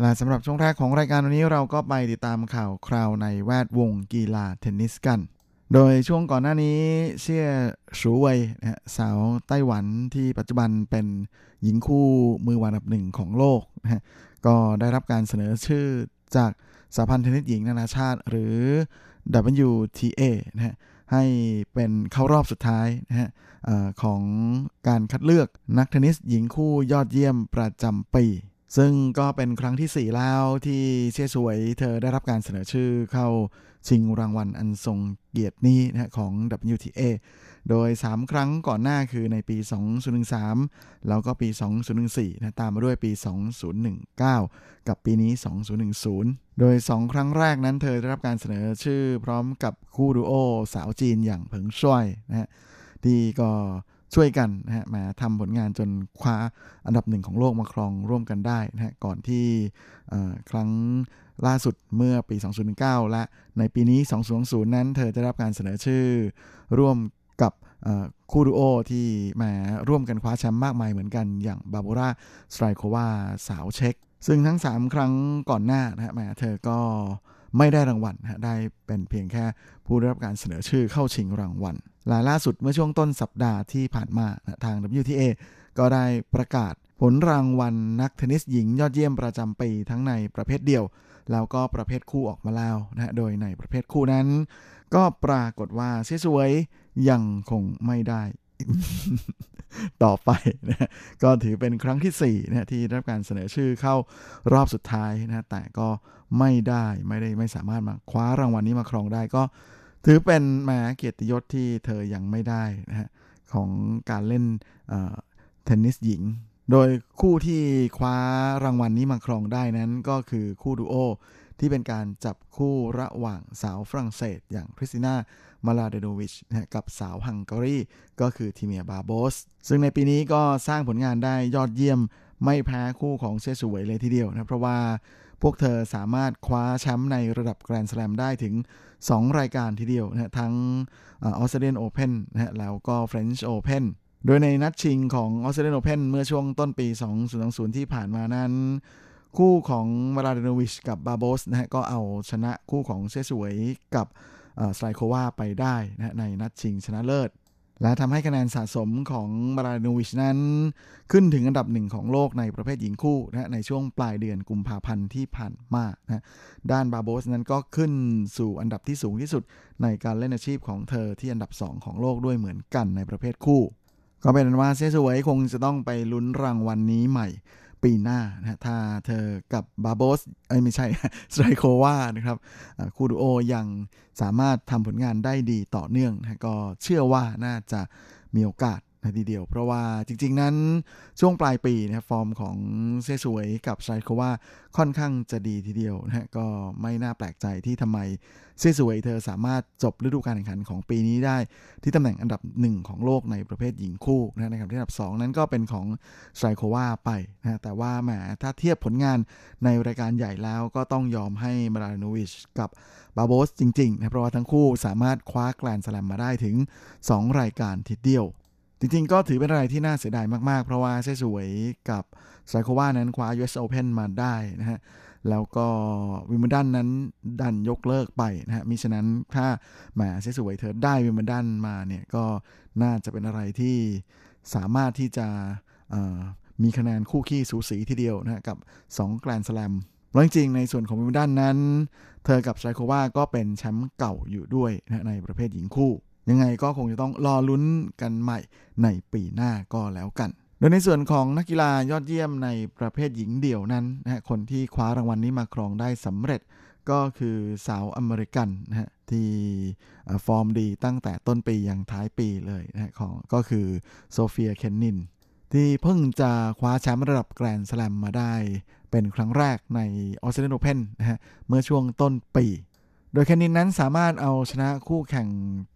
และสำหรับช่วงแรกของรายการวันนี้เราก็ไปติดตามข่าวคราวในแวดวงกีฬาเทนนิสกัน โดยช่วงก่อนหน้านี้เชี่ยสูเวยนะสาวไต้หวันที่ปัจจุบันเป็นหญิงคู่มือวานดับหนึ่งของโลกนะก็ได้รับการเสนอชื่อจากสหพันธ์เทนนิสหญิงนานาชาติ หรือ WTA นะฮะให้เป็นเข้ารอบสุดท้ายนะฮะของการคัดเลือกนักเทนนิสหญิงคู่ยอดเยี่ยมประจำปี ซึ่งก็เป็นครั้งที่ 4 แล้วที่เชี่ยสวยเธอได้รับการเสนอชื่อเข้าชิงรางวัลอันทรงเกียรตินี้นะฮะของ WTA โดย 3 ครั้งก่อนหน้าคือในปี 2013 แล้วก็ปี 2014นะตามมาด้วยปี 2019 กับปีนี้ 2010 โดย 2 ครั้งแรกนั้นเธอได้รับการเสนอชื่อพร้อมกับคู่ดูโอสาวจีนอย่างเผิงช่วยนะฮะที่ก็ ช่วยกันนะฮะมาทำผลงานจนคว้าอันดับหนึ่งของโลกมาครองร่วมกันได้นะฮะก่อนที่ครั้งล่าสุดเมื่อปี 2019 และในปีนี้ 2020 นั้น เธอจะรับการเสนอชื่อร่วมกับเอ่อคู่ดูโอที่มาร่วมกันคว้าแชมป์มากมายเหมือนกันอย่างบาบูราสไตรโควาสาวเช็กซึ่งทั้ง 3 ครั้งก่อนหน้านะฮะแมาเธอก็ไม่ได้รางวัลนะฮะได้เป็นเพียงแค่ผู้ได้รับการเสนอชื่อเข้าชิงรางวัลและล่าสุดเมื่อช่วงต้นสัปดาห์ที่ผ่านมาทาง WTA ก็ได้ประกาศผลรางวัลนักเทนนิสหญิงยอดเยี่ยมประจำปีทั้งในประเภทเดี่ยว แล้วก็ประเภทคู่ออกมาแล้วนะโดยในประเภทคู่นั้น ก็ปรากฏว่าเสียสวยยังคงไม่ได้ ต่อไปนะก็ถือเป็นครั้งที่4นะที่ได้รับการเสนอชื่อเข้ารอบสุดท้ายนะแต่ก็ไม่ได้ไม่ได้ไม่สามารถมาคว้ารางวัลนี้มาครองได้ก็ ถือเป็นแหมาเกียรติยศที่เธอยังไม่ได้นะฮะของการเล่นเทนนิสหญิง โดยคู่ที่คว้ารางวัลนี้มาครองได้นั้นก็คือคู่ดูโอที่เป็นการจับคู่ระหว่างสาวฝรั่งเศส อย่างคริสติน่า มาลาเดโนวิชนะกับสาวฮังการีก็คือทีเมียบาโบส ซึ่งในปีนี้ก็สร้างผลงานได้ยอดเยี่ยมไม่แพ้คู่ของเซสวยเลยทีเดียวนะ เพราะว่าพวกเธอสามารถคว้าแชมป์ในระดับแกรนด์ส a ลมได้ถึง 2 รายการทีเดียวนะทั้งออสเตรเลียนโอเพนนะฮะแล้วก็เฟรนช์โอเพนโดยในนัดชิงของออสเตรเลียนโอเพนเมื่อช่วงต้นปี 2020 ที่ผ่านมานั้น คู่ของมลาเดโนวิชกับบาโบสนะฮะก็เอาชนะคู่ของเซสวยกับสไลโควาไปได้นะในนัดชิงชนะเลิศ และทำให้คะแนนสะสมของมาราโนวิชนั้น ขึ้นถึงอันดับหนึ่งของโลกในประเภทหญิงคู่นะในช่วงปลายเดือนกุมภาพันธ์ที่ผ่านมานะด้านบาโบสนั้นก็ขึ้นสู่อันดับที่สูงที่สุดในการเล่นอาชีพของเธอที่อันดับ 2 ของโลกด้วยเหมือนกันในประเภทคู่ ก็เป็นว่าเซสวยคงจะต้องไปลุ้นรางวัลนนี้ใหม่ ปีหน้านะถ้าเธอกับบาโบสเอ้ไม่ใช่สไตรโควานะครับคู่ดูโอยังสามารถทำผลงานได้ดีต่อเนื่องนะก็เชื่อว่าน่าจะมีโอกาส นะทีเดียว เพราะว่าจริง ๆ นั้นช่วงปลายปีนะฟอร์มของเซสวยกับไซโควาค่อนข้างจะดีทีเดียวนะก็ไม่น่าแปลกใจที่ทำไมเซสวยเธอสามารถจบฤดูกาลแข่งขันของปีนี้ได้ ที่ตำแหน่งอันดับหนึ่งของโลกในประเภทหญิงคู่นะในครับที่อันดับ 2 นั้นก็เป็นของสไตรโควาไปนะแต่ว่าแหมถ้าเทียบผลงานในรายการใหญ่แล้วก็ต้องยอมให้มลาเดโนวิชกับบาโบสจริงๆนะเพราะว่าทั้งคู่สามารถคว้าแกรนด์สแลมมาได้ถึง 2 รายการทีเดียว จริงๆ ก็ถือเป็นอะไรที่น่าเสียดายมากๆ เพราะว่าเซสวยกับสไตรโควานั้นคว้า US Open มาได้นะฮะ แล้วก็วิมเบิลดันนั้นดันยกเลิกไปนะฮะมิฉะนั้นถ้าแหมเซสวยเธอได้วิมเบิลดันมาเนี่ยก็น่าจะเป็นอะไรที่สามารถที่จะมีคะแนนคู่คี่สูสีทีเดียวนะฮะกับ2แกรนด์สแลมแล้วจริงๆในส่วนของวิมเบิลดันนั้น เธอกับสไตรโควาก็เป็นแชมป์เก่าอยู่ด้วยนะในประเภทหญิงคู่ ยังไงก็คงจะต้องรอลุ้นกันใหม่ในปีหน้าก็แล้วกัน โดยในส่วนของนักกีฬายอดเยี่ยมในประเภทหญิงเดี่ยวนั้นนะคนที่คว้ารางวัลนี้มาครองได้สำเร็จก็คือสาวอเมริกันนะฮะที่ฟอร์มดีตั้งแต่ต้นปีอย่างท้ายปีเลยนะของก็คือโซเฟียเคนนินที่เพิ่งจะคว้าแชมป์ระดับแกรนด์สแลมมาได้เป็นครั้งแรกในออสเตรเลียนโอเพนนะฮะเมื่อช่วงต้นปี โดยเคนนินนั้นสามารถเอาชนะคู่แข่ง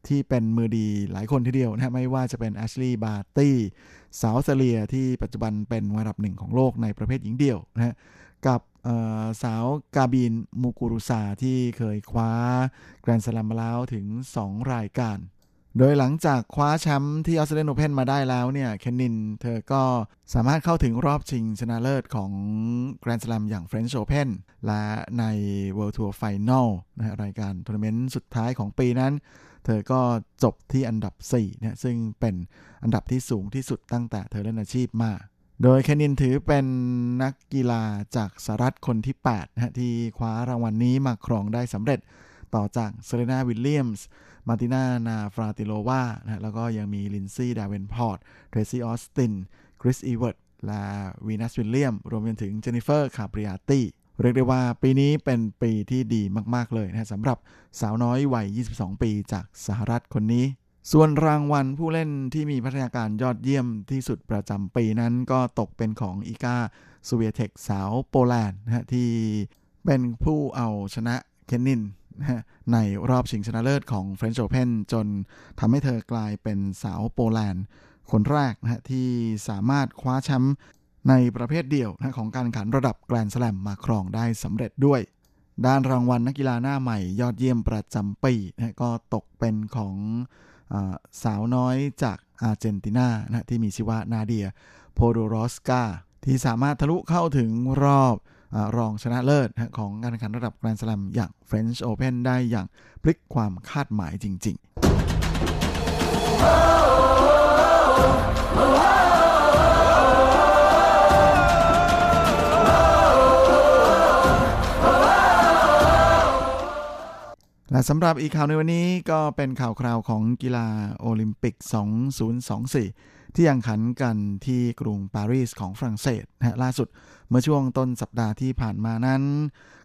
ที่เป็นมือดีหลายคนทีเดียวนะไม่ว่าจะเป็นแอชลีย์บาร์ตี้สาวออสเตรเลียที่ปัจจุบันเป็นอันดับหนึ่งของโลกในประเภทหญิงเดี่ยวนะฮะกับสาวการ์บีเญมูกูรูซาที่เคยคว้าแกรนด์สแลมมาแล้วถึง 2 รายการ โดยหลังจากคว้าแชมป์ที่ออสเตรเลียนโอเพนมาได้แล้วเนี่ยเคนนินเธอก็สามารถเข้าถึงรอบชิงชนะเลิศของแกรนด์ส l ลมอย่าง French Open และใน World Tour Final นะรายการทัวร์นาเมนต์สุดท้ายของปีนั้น เธอก็จบที่อันดับ4นะซึ่งเป็นอันดับที่สูงที่สุดตั้งแต่เธอเล่นอาชีพมา โดยเคนนินถือเป็นนักกีฬาจากสหรัฐคนที่8นะที่คว้ารางวัลนี้มาครองได้สำเร็จต่อจากเซเรนาวิลเลียมส์ มาร์ตินานาฟราติโลวานะแล้วก็ยังมีลินซี่ดาเวนพอร์ตเทรซี่ออสตินคริสอีเวิร์ดและวีนัสวิลเลียมส์ รวมไปถึงเจนนิเฟอร์คาปริอาตี้เรียกได้ว่าปีนี้เป็นปีที่ดีมากๆเลยนะสำหรับสาวน้อยวัย 22 ปีจากสหรัฐคนนี้ ส่วนรางวัลผู้เล่นที่มีพัฒนาการยอดเยี่ยมที่สุดประจำปีนั้นก็ตกเป็นของอีกาซูเวียเทคสาวโปแลนด์นะที่เป็นผู้เอาชนะเคนนิน ในรอบชิงชนะเลิศของ French Open จนทำให้เธอกลายเป็นสาวโปแลนด์ คนแรกนะที่สามารถคว้าแชมป์ในประเภทเดี่ยวนะของการขันระดับแกรนด์สแลมมาครองได้สำเร็จด้วย ด้านรางวัลนักกีฬาหน้าใหม่ยอดเยี่ยมประจำปีนะก็ตกเป็นของอสาวน้อยจากอาร์เจนตินานะที่มีชื่อว่านาเดีย โพโดรอสกาที่สามารถทะลุเข้าถึงรอบ รองชนะเลิศของการแข่งขันระดับแกรนด์สลัมอย่าง French Open ได้อย่างพลิกความคาดหมายจริง ๆและสำหรับอีกข่าวในวันนี้ก็เป็นข่าวคราวของกีฬาโอลิมปิก 2024 ที่ยังขันกันที่กรุงปารีสของฝรั่งเศสนะล่าสุด เมื่อช่วงต้นสัปดาห์ที่ผ่านมานั้น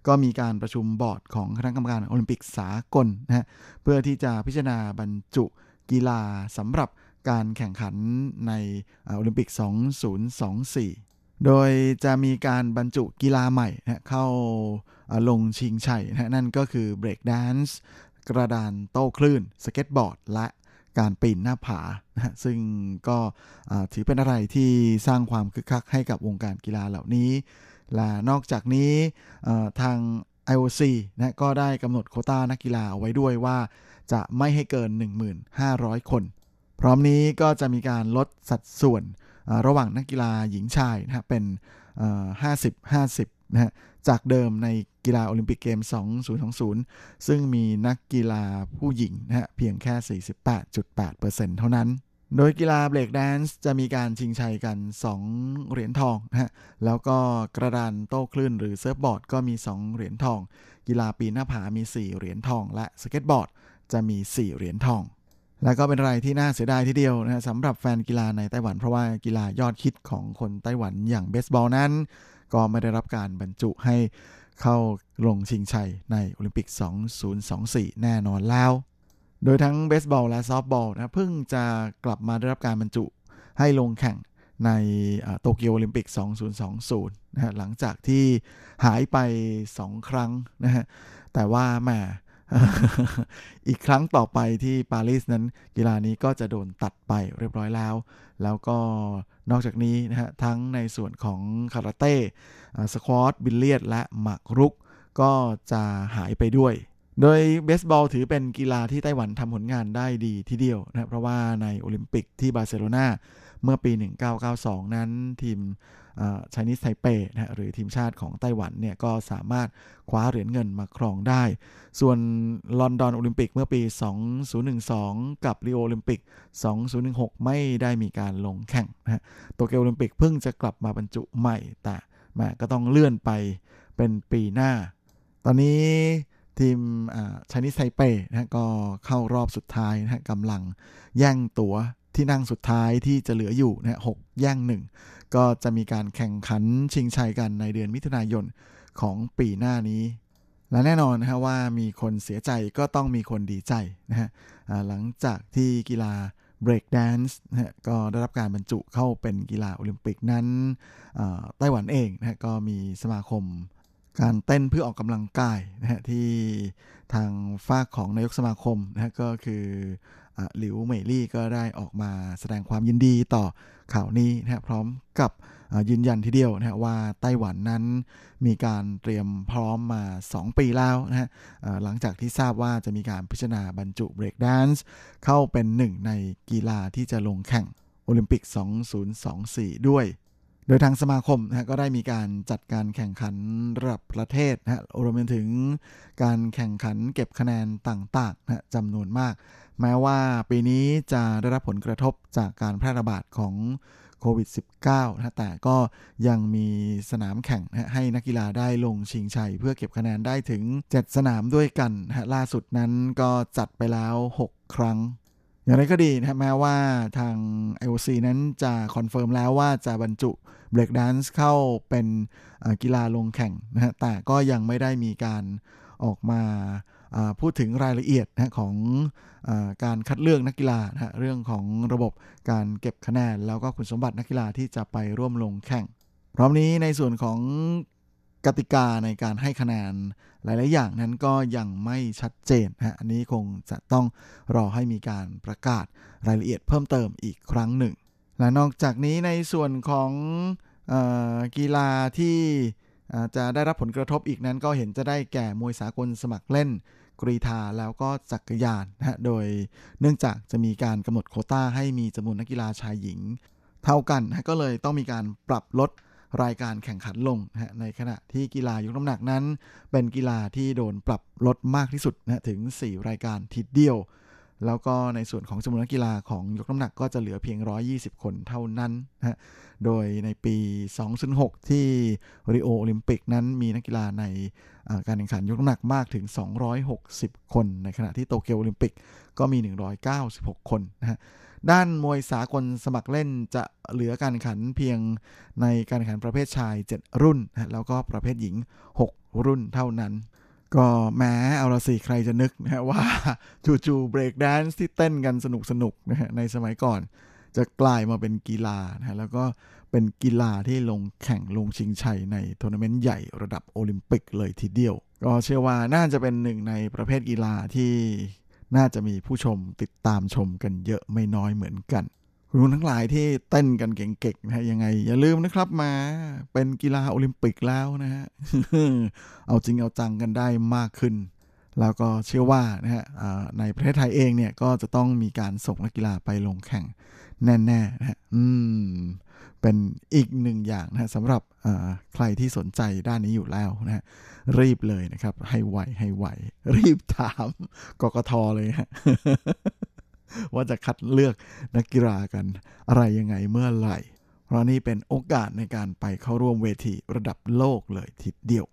ก็มีการประชุมบอร์ดของคณะกรรมการโอลิมปิกสากลนะฮะเพื่อที่จะพิจารณาบรรจุกีฬาสำหรับการแข่งขันในโอลิมปิก 2024 โดยจะมีการบรรจุกีฬาใหม่นะเข้าลงชิงชัยนะนั่นก็คือเบรกแดนซ์กระดานโต้คลื่น สเก็ตบอร์ด และ การปีนหน้าผานะซึ่งก็ถือเป็นอะไรที่สร้างความคึกคักให้กับวงการกีฬาเหล่านี้ และนอกจากนี้ทาง IOC นะก็ได้กำหนดโควตานักกีฬาเอาไว้ด้วยว่าจะไม่ให้เกิน 1,500 คน พร้อมนี้ก็จะมีการลดสัดส่วนระหว่างนักกีฬาหญิงชายนะเป็น 50-50 นะฮะจากเดิมในกีฬาโอลิมปิกเกม 2020 ซึ่งมีนักกีฬาผู้หญิงนะฮะเพียงแค่ 48.8%เท่านั้น โดยกีฬาเบรกแดนซ์จะมีการชิงชัยกัน 2 เหรียญทองนะฮะแล้วก็กระดานโต้คลื่นหรือเซิร์ฟบอร์ดก็มี 2 เหรียญทอง กีฬาปีนหน้าผามี 4 เหรียญทอง และสเก็ตบอร์ดจะมี 4 เหรียญทองและก็เป็นอะไรที่น่าเสียดายทีเดียวนะสำหรับแฟนกีฬาในไต้หวันเพราะว่ากีฬายอดฮิตของคนไต้หวันอย่างเบสบอลนั้น ก็ไม่ได้รับการบรรจุให้เข้าลงชิงชัยในโอลิมปิก 2024 แน่นอนแล้ว โดยทั้งเบสบอลและซอฟบอลนะเพิ่งจะกลับมาได้รับการบรรจุให้ลงแข่งในโตเกียวโอลิมปิก 2020 นะฮะหลังจากที่หายไป 2 ครั้งนะฮะแต่ว่าแหม อีกครั้งต่อไปที่ปารีสนั้นกีฬานี้ก็จะโดนตัดไปเรียบร้อยแล้ว แล้วก็นอกจากนี้นะฮะทั้งในส่วนของคาราเต้สควอชบิลเลียดและหมากรุก ก็จะหายไปด้วย โดยเบสบอลถือเป็นกีฬาที่ไต้หวันทำผลงานได้ดีทีเดียวนะเพราะว่าในโอลิมปิกที่บาร์เซโลนาเมื่อปี 1992 นั้นทีม ไชนีสไทเปนะหรือทีมชาติของไต้หวันเนี่ยก็สามารถคว้าเหรียญเงินมาครองได้ ส่วนลอนดอนโอลิมปิกเมื่อปี 2012 กับริโอโอลิมปิก 2016 ไม่ได้มีการลงแข่งนะฮะโตเกียวโอลิมปิกเพิ่งจะกลับมาบรรจุใหม่แต่ม่ก็ต้องเลื่อนไปเป็นปีหน้า ตอนนี้ทีมไชนีสไทเปนะก็เข้ารอบสุดท้ายนะกำลังแย่งตั๋ว ที่นั่งสุดท้ายที่จะเหลืออยู่นะหกแย่งหนึ่งก็จะมีการแข่งขันชิงชัยกันในเดือนมิถุนายนของปีหน้านี้ และแน่นอนนะฮะว่ามีคนเสียใจก็ต้องมีคนดีใจนะฮะหลังจากที่กีฬา break dance นะฮะก็ได้รับการบรรจุเข้าเป็นกีฬาโอลิมปิกนั้นไต้หวันเองนะฮะก็มีสมาคมการเต้นเพื่อออกกำลังกายนะฮะที่ทางฝ้าของนายกสมาคมนะฮะก็คือ หลิวเหมยลี่ก็ได้ออกมาแสดงความยินดีต่อข่าวนี้นะพร้อมกับยืนยันทีเดียวนะว่าไต้หวันนั้นมีการเตรียมพร้อมมา 2 ปีแล้วนะฮะหลังจากที่ทราบว่าจะมีการพิจารณาบรรจุเบรกแดนซ์เข้าเป็นหนึ่งในกีฬาที่จะลงแข่งโอลิมปิก 2024 ด้วย โดยทางสมาคมนะก็ได้มีการจัดการแข่งขันระดับประเทศนะรวมไปถึงการแข่งขันเก็บคะแนนต่างๆนะจำนวนมาก แม้ว่าปีนี้จะได้รับผลกระทบจากการแพร่ระบาดของโควิด -19 นะแต่ก็ยังมีสนามแข่งนะให้นักกีฬาได้ลงชิงชัย เพื่อเก็บคะแนนได้ถึง 7 สนามด้วยกันนะล่าสุดนั้นก็จัดไปแล้ว 6 ครั้ง อย่างไรก็ดีนะแม้ว่าทาง IOC นั้นจะ confirm แล้วว่าจะบรรจุเบรกแดนซ์เข้าเป็นกีฬาลงแข่งนะฮะแต่ก็ยังไม่ได้มีการออกมา พูดถึงรายละเอียดนะของอการคัดเลือกนักกีฬานะเรื่องของระบบการเก็บคะแนน แล้วก็คุณสมบัตินักกีฬาที่จะไปร่วมลงแข่งพร้อมนี้ในส่วนของกติกาในการให้คะแนนหลาย ๆ อย่างนั้นก็ยังไม่ชัดเจนนะอันนี้คงจะต้องรอให้มีการประกาศรายละเอียดเพิ่มเติมอีกครั้งหนึ่ง และนอกจากนี้ในส่วนของอกีฬาที่จะได้รับผลกระทบอีกนั้นก็เห็นจะได้แก่มวยสากลสมัครเล่น กรีธาแล้วก็จักรยานนะฮะโดยเนื่องจากจะมีการกำหนดโคต้าให้มีจำนวนนักกีฬาชายหญิง เท่ากันนะก็เลยต้องมีการปรับลดรายการแข่งขันลงนะในขณะที่กีฬายกน้ำหนักนั้น เป็นกีฬาที่โดนปรับลดมากที่สุดนะถึง 4 รายการทีเดียว แล้วก็ในส่วนของจำนวนนักกีฬาของยกน้ำหนักก็จะเหลือเพียง 120 คนเท่านั้นนะโดยในปี 2006 ที่ริโอโอลิมปิกนั้นมีนักกีฬาในการแข่งขันยกน้ำหนักมากถึง 260 คน ในขณะที่โตเกียวโอลิมปิกก็มี 196 คนนะฮะด้านมวยสากลสมัครเล่นจะเหลือการแข่งขันเพียงในการแข่งขันประเภทชาย 7 รุ่น แล้วก็ประเภทหญิง 6 รุ่นเท่านั้น ก็แม้เอาละสิใครจะนึกนะว่าจู่ๆเบรกแดนซ์ที่เต้นกันสนุกสนุกนะฮะในสมัยก่อน จะกลายมาเป็นกีฬานะแล้วก็เป็นกีฬาที่ลงแข่งลงชิงชัยในทัวร์นาเมนต์ใหญ่ระดับโอลิมปิกเลยทีเดียว ก็เชื่อว่าน่าจะเป็นหนึ่งในประเภทกีฬาที่น่าจะมีผู้ชมติดตามชมกันเยอะไม่น้อยเหมือนกัน คุณทั้งหลายที่เต้นกันเก่งๆนะฮะยังไง อย่าลืมนะครับมาเป็นกีฬาโอลิมปิกแล้วนะฮะเอาจริงเอาจังกันได้มากขึ้น แล้วก็เชื่อว่านะฮะในประเทศไทยเองเนี่ยก็จะต้องมีการส่งนักกีฬาไปลงแข่งแน่ๆนะฮะอืมเป็นอีกหนึ่งอย่างนะสำหรับใครที่สนใจด้านนี้อยู่แล้วนะฮะรีบเลยนะครับ ให้ไวให้ไวรีบถามกกทเลยฮะ ว่าจะคัดเลือกนักกีฬากันอะไรยังไงเมื่อไหร่ เพราะนี่เป็นโอกาสในการไปเข้าร่วมเวทีระดับโลกเลยทีเดียว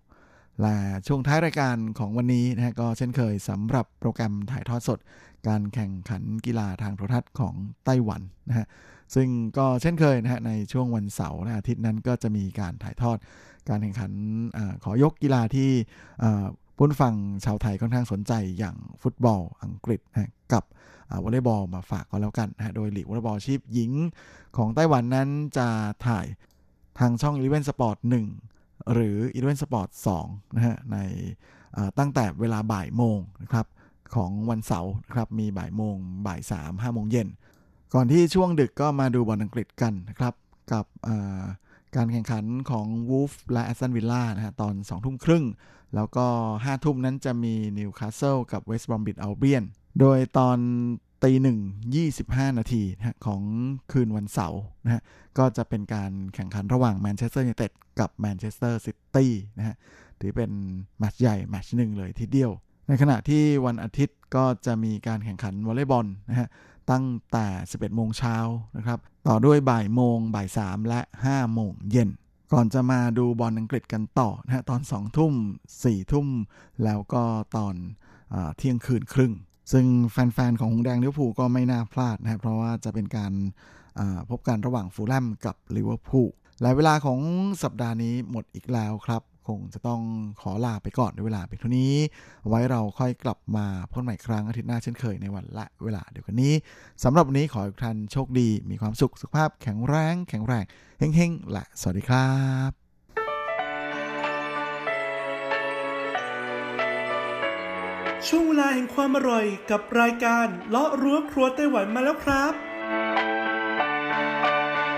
และช่วงท้ายรายการของวันนี้นะก็เช่นเคยสำหรับโปรแกรมถ่ายทอดสด การแข่งขันกีฬาทางโทรทัศน์ของไต้หวันนะฮะซึ่งก็เช่นเคยนะฮะในช่วงวันเสาร์และอาทิตย์นั้นก็จะมีการถ่ายทอดการแข่งขันอขอยกกีฬาที่ ผู้ฟังชาวไทยค่อนข้างสนใจอย่างฟุตบอลอังกฤษนะกับวอลเลย์บอลมาฝากก็แล้วกันนะโดยหลีกวอลเลย์บอลชีพหญิงของไต้หวันนั้นจะถ่ายทางช่อง e ีเวนสปอร์ต1หรือ e ีเวนสปอร์ต2นะฮะในตั้งแต่เวลาบ่ายโมงนะครับของวันเสาร์ครับมีบ่ายโมงบ่ายสามห้าโมงเย็น ก่อนที่ช่วงดึกก็มาดูบอลอังกฤษกันนะครับกับการแข่งขันของวูล์ฟและแอสตันวิลล่านะฮะตอน2ทุ่มครึ่ง แล้วก็5ทุ่มนั้นจะมีนิวคาสเซิลกับเวสต์บรอมวิชอัลเบียน โดยตอนตีหนึ่งยี่สิบห้านาทีนะของคืนวันเสาร์นะฮะก็จะเป็นการแข่งขันระหว่างแมนเชสเตอร์ยูไนเต็ดกับแมนเชสเตอร์ซิตี้นะฮะถือเป็นแมตช์ใหญ่แมตช์หนึ่งเลยทีเดียว ในขณะที่วันอาทิตย์ก็จะมีการแข่งขันวอลเลย์บอลนะฮะตั้งแต่ 11 โมงเช้านะครับ ต่อด้วยบ่ายโมงบ่าย 3 และ 5 โมงเย็น ก่อนจะมาดูบอลอังกฤษกันต่อนะฮะตอน 2 ทุ่ม 4 ทุ่ม แล้วก็ตอนอเที่ยงคืนครึ่ง ซึ่งแฟนๆ ของหงแดงลิเวอร์พูลก็ไม่น่าพลาดนะครับเพราะว่าจะเป็นการพบกันระหว่างฟูลแลมกับลิเวอร์พูลและเวลาของสัปดาห์นี้หมดอีกแล้วครับ คงจะต้องขอลาไปก่อนในเวลาเพียงเท่านี้ ไว้เราค่อยกลับมาพบใหม่ครั้งอาทิตย์หน้าเช่นเคยในวันละเวลาเดียวกันนี้สำหรับวันนี้ขอให้ทุกท่านโชคดี มีความสุขสุขภาพแข็งแรงแข็งแรงเฮ้งๆและสวัสดีครับช่วงเวลาแห่งความอร่อยกับรายการเลาะรั้วครัวไต้หวันมาแล้วครับ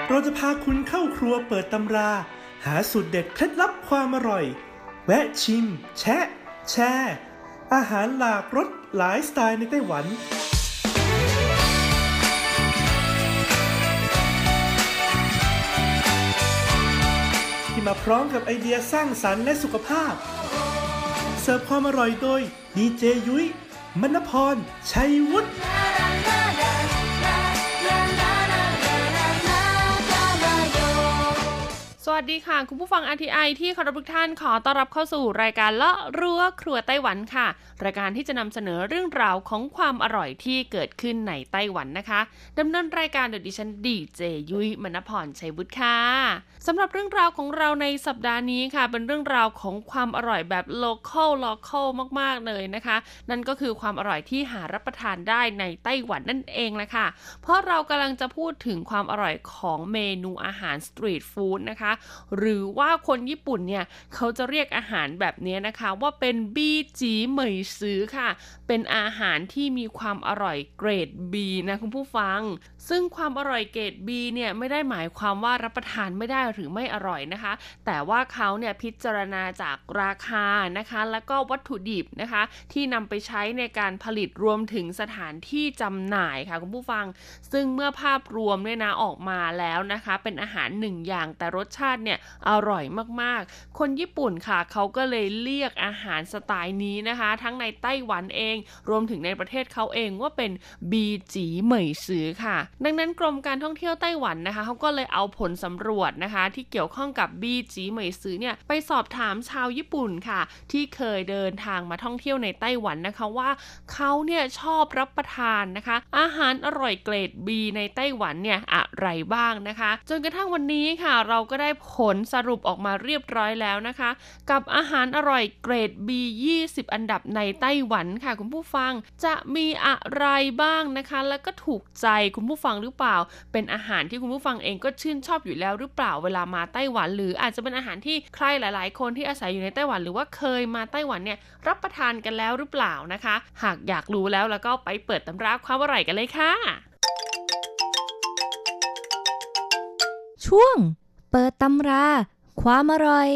เราจะพาคุณเข้าครัวเปิดตำรา หาสูตรเด็ดเคล็ดลับความอร่อย แวะชิม แชะ แชร์อาหารหลากรสหลายสไตล์ในไต้หวัน ที่มาพร้อมกับไอเดียสร้างสรรค์และสุขภาพ เสิร์ฟความอร่อยโดยดีเจยุ้ยมณพร ชัยวุฒิ วัสดีค่ะ คุณผู้ฟัง RTI ที่เคารพทุกท่านขอต้อนรับเข้าสู่รายการเลาะรั้วครัวไต้หวันค่ะ รายการที่จะนำเสนอเรื่องราวของความอร่อยที่เกิดขึ้นในไต้หวันนะคะดำเนินรายการโดยดิฉันดีเจยุ้ยมณพรชัยบุตรค่ะสำหรับเรื่องราวของเราในสัปดาห์นี้ค่ะ เป็นเรื่องราวของความอร่อยแบบ local local มากๆเลยนะคะ นั่นก็คือความอร่อยที่หารับประทานได้ในไต้หวันนั่นเองแหละค่ะ เพราะเรากำลังจะพูดถึงความอร่อยของเมนูอาหารสตรีทฟู้ดนะคะหรือว่าคนญี่ปุ่นเนี่ยเขาจะเรียกอาหารแบบนี้นะคะว่าเป็นบีจีเหมยซื้อค่ะ เป็นอาหารที่มีความอร่อยเกรด B นะคุณผู้ฟัง ซึ่งความอร่อยเกรด B เนี่ยไม่ได้หมายความว่ารับประทานไม่ได้หรือไม่อร่อยนะคะ แต่ว่าเขาเนี่ยพิจารณาจากราคานะคะ แล้วก็วัตถุดิบนะคะ ที่นำไปใช้ในการผลิตรวมถึงสถานที่จำหน่ายค่ะคุณผู้ฟัง ซึ่งเมื่อภาพรวมเนี่ยนะออกมาแล้วนะคะ เป็นอาหารหนึ่งอย่างแต่รสชาติเนี่ยอร่อยมากๆ คนญี่ปุ่นค่ะเขาก็เลยเรียกอาหารสไตล์นี้นะคะ ทั้งในไต้หวันเอง รวมถึงในประเทศเขาเองว่าเป็นบีจีเหมยซือค่ะ ดังนั้นกรมการท่องเที่ยวไต้หวันนะคะเขาก็เลยเอาผลสำรวจนะคะ ที่เกี่ยวข้องกับบีจีเหมยซือเนี่ยไปสอบถามชาวญี่ปุ่นค่ะ ที่เคยเดินทางมาท่องเที่ยวในไต้หวันนะคะว่าเขาเนี่ยชอบรับประทานนะคะ อาหารอร่อยเกรด B ในไต้หวันเนี่ยอะไรบ้างนะคะ จนกระทั่งวันนี้ค่ะ เราก็ได้ผลสรุปออกมาเรียบร้อยแล้วนะคะ กับอาหารอร่อยเกรด B 20 อันดับในไต้หวันค่ะคุณผู้ฟังจะมีอะไรบ้างนะคะ แล้วก็ถูกใจคุณผู้ฟังหรือเปล่า เป็นอาหารที่คุณผู้ฟังเองก็ชื่นชอบอยู่แล้วหรือเปล่าเวลามาไต้หวัน หรืออาจจะเป็นอาหารที่ใครหลาย ๆ คนที่อาศัยอยู่ในไต้หวัน หรือว่าเคยมาไต้หวันเนี่ยรับประทานกันแล้วหรือเปล่านะคะ หากอยากรู้แล้วแล้วก็ไปเปิดตำราความอร่อยกันเลยค่ะ ช่วง เปิดตำรา ความอร่อย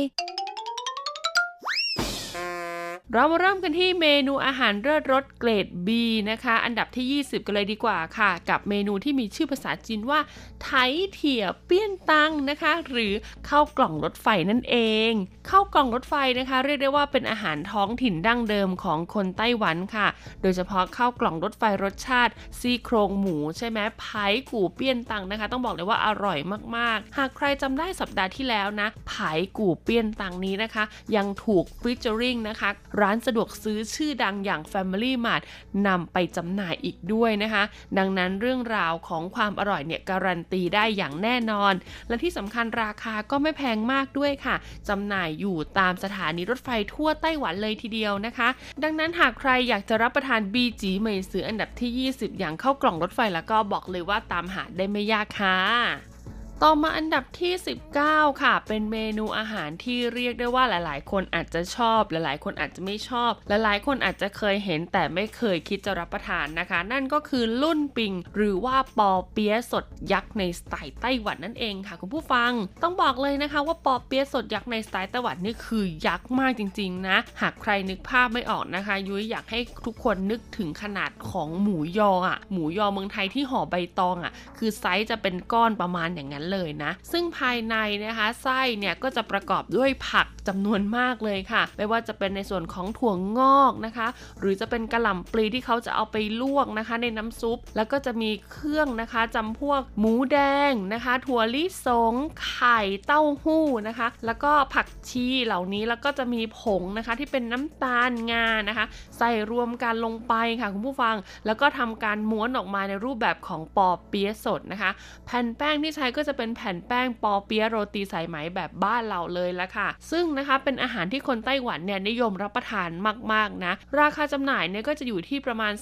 เรามาเริ่มกันที่เมนูอาหารเลิศรสเกรด B นะคะ อันดับที่ 20 กันเลยดีกว่าค่ะ กับเมนูที่มีชื่อภาษาจีนว่า ไถเถี่ยเปี้ยนตังนะคะ หรือข้าวกล่องรถไฟนั่นเองข้าวกล่องรถไฟนะคะ เรียกได้ว่าเป็นอาหารท้องถิ่นดั้งเดิมของคนไต้หวันค่ะ โดยเฉพาะข้าวกล่องรถไฟรสชาติ ซี่โครงหมูใช่ไหมไผ่กู่เปี้ยนตังนะคะ ต้องบอกเลยว่าอร่อยมากๆ หากใครจำได้สัปดาห์ที่แล้วนะไผ่กู่เปี้ยนตังนี้นะคะ ยังถูกฟิชเจอริงนะคะร้านสะดวกซื้อชื่อดังอย่าง Family Mart นำไปจำหน่ายอีกด้วยนะคะ ดังนั้นเรื่องราวของความอร่อยเนี่ยการันตีได้อย่างแน่นอน และที่สำคัญราคาก็ไม่แพงมากด้วยค่ะจำหน่ายอยู่ตามสถานีรถไฟทั่วไต้หวันเลยทีเดียวนะคะ ดังนั้นหากใครอยากจะรับประทานบีจีเหมยสืออันดับที่ 20 อย่างเข้ากล่องรถไฟแล้วก็บอกเลยว่าตามหาได้ไม่ยากค่ะ ต่อมาอันดับที่ 19 ค่ะ เป็นเมนูอาหารที่เรียกได้ว่าหลาย ๆ คนอาจจะชอบ หลาย ๆ คนอาจจะไม่ชอบ หลาย ๆ คนอาจจะเคยเห็นแต่ไม่เคยคิดจะรับประทานนะคะ นั่นก็คือลุ่นปิง หรือว่าปอเปี๊ยะสดยักษ์ในสไตล์ไต้หวันนั่นเองค่ะ คุณผู้ฟัง ต้องบอกเลยนะคะว่าปอเปี๊ยะสดยักษ์ในสไตล์ไต้หวันนี่คือยักษ์มากจริง ๆ นะ หากใครนึกภาพไม่ออกนะคะ ยุ้ยอยากให้ทุกคนนึกถึงขนาดของหมูยออะ หมูยอเมืองไทยที่ห่อใบตองอะ คือไซส์จะเป็นก้อนประมาณอย่างนั้นเลยนะ ซึ่งภายในนะคะไส้เนี่ยก็จะประกอบด้วยผักจำนวนมากเลยค่ะ ไม่ว่าจะเป็นในส่วนของถั่วงอกนะคะ หรือจะเป็นกระหล่ำปลีที่เขาจะเอาไปลวกนะคะ ในน้ำซุป แล้วก็จะมีเครื่องนะคะจำพวกหมูแดงนะคะ ถั่วลิสง ไข่เต้าหู้นะคะ แล้วก็ผักชีเหล่านี้แล้วก็จะมีผงนะคะที่เป็นน้ำตาลงานะคะ ใส่รวมกันลงไปค่ะคุณผู้ฟัง แล้วก็ทำการม้วนออกมาในรูปแบบของปอเปี๊ยะสดนะคะ แผ่นแป้งที่ใช้ก็จะเป็นแผ่นแป้งปอเปี๊ยะโรตีสายไหมแบบบ้านเราเลยละค่ะ ซึ่งนะคะเป็นอาหารที่คนไต้หวันเนี่ยนิยมรับประทานมากๆนะ ราคาจำหน่ายเนี่ยก็จะอยู่ที่ประมาณ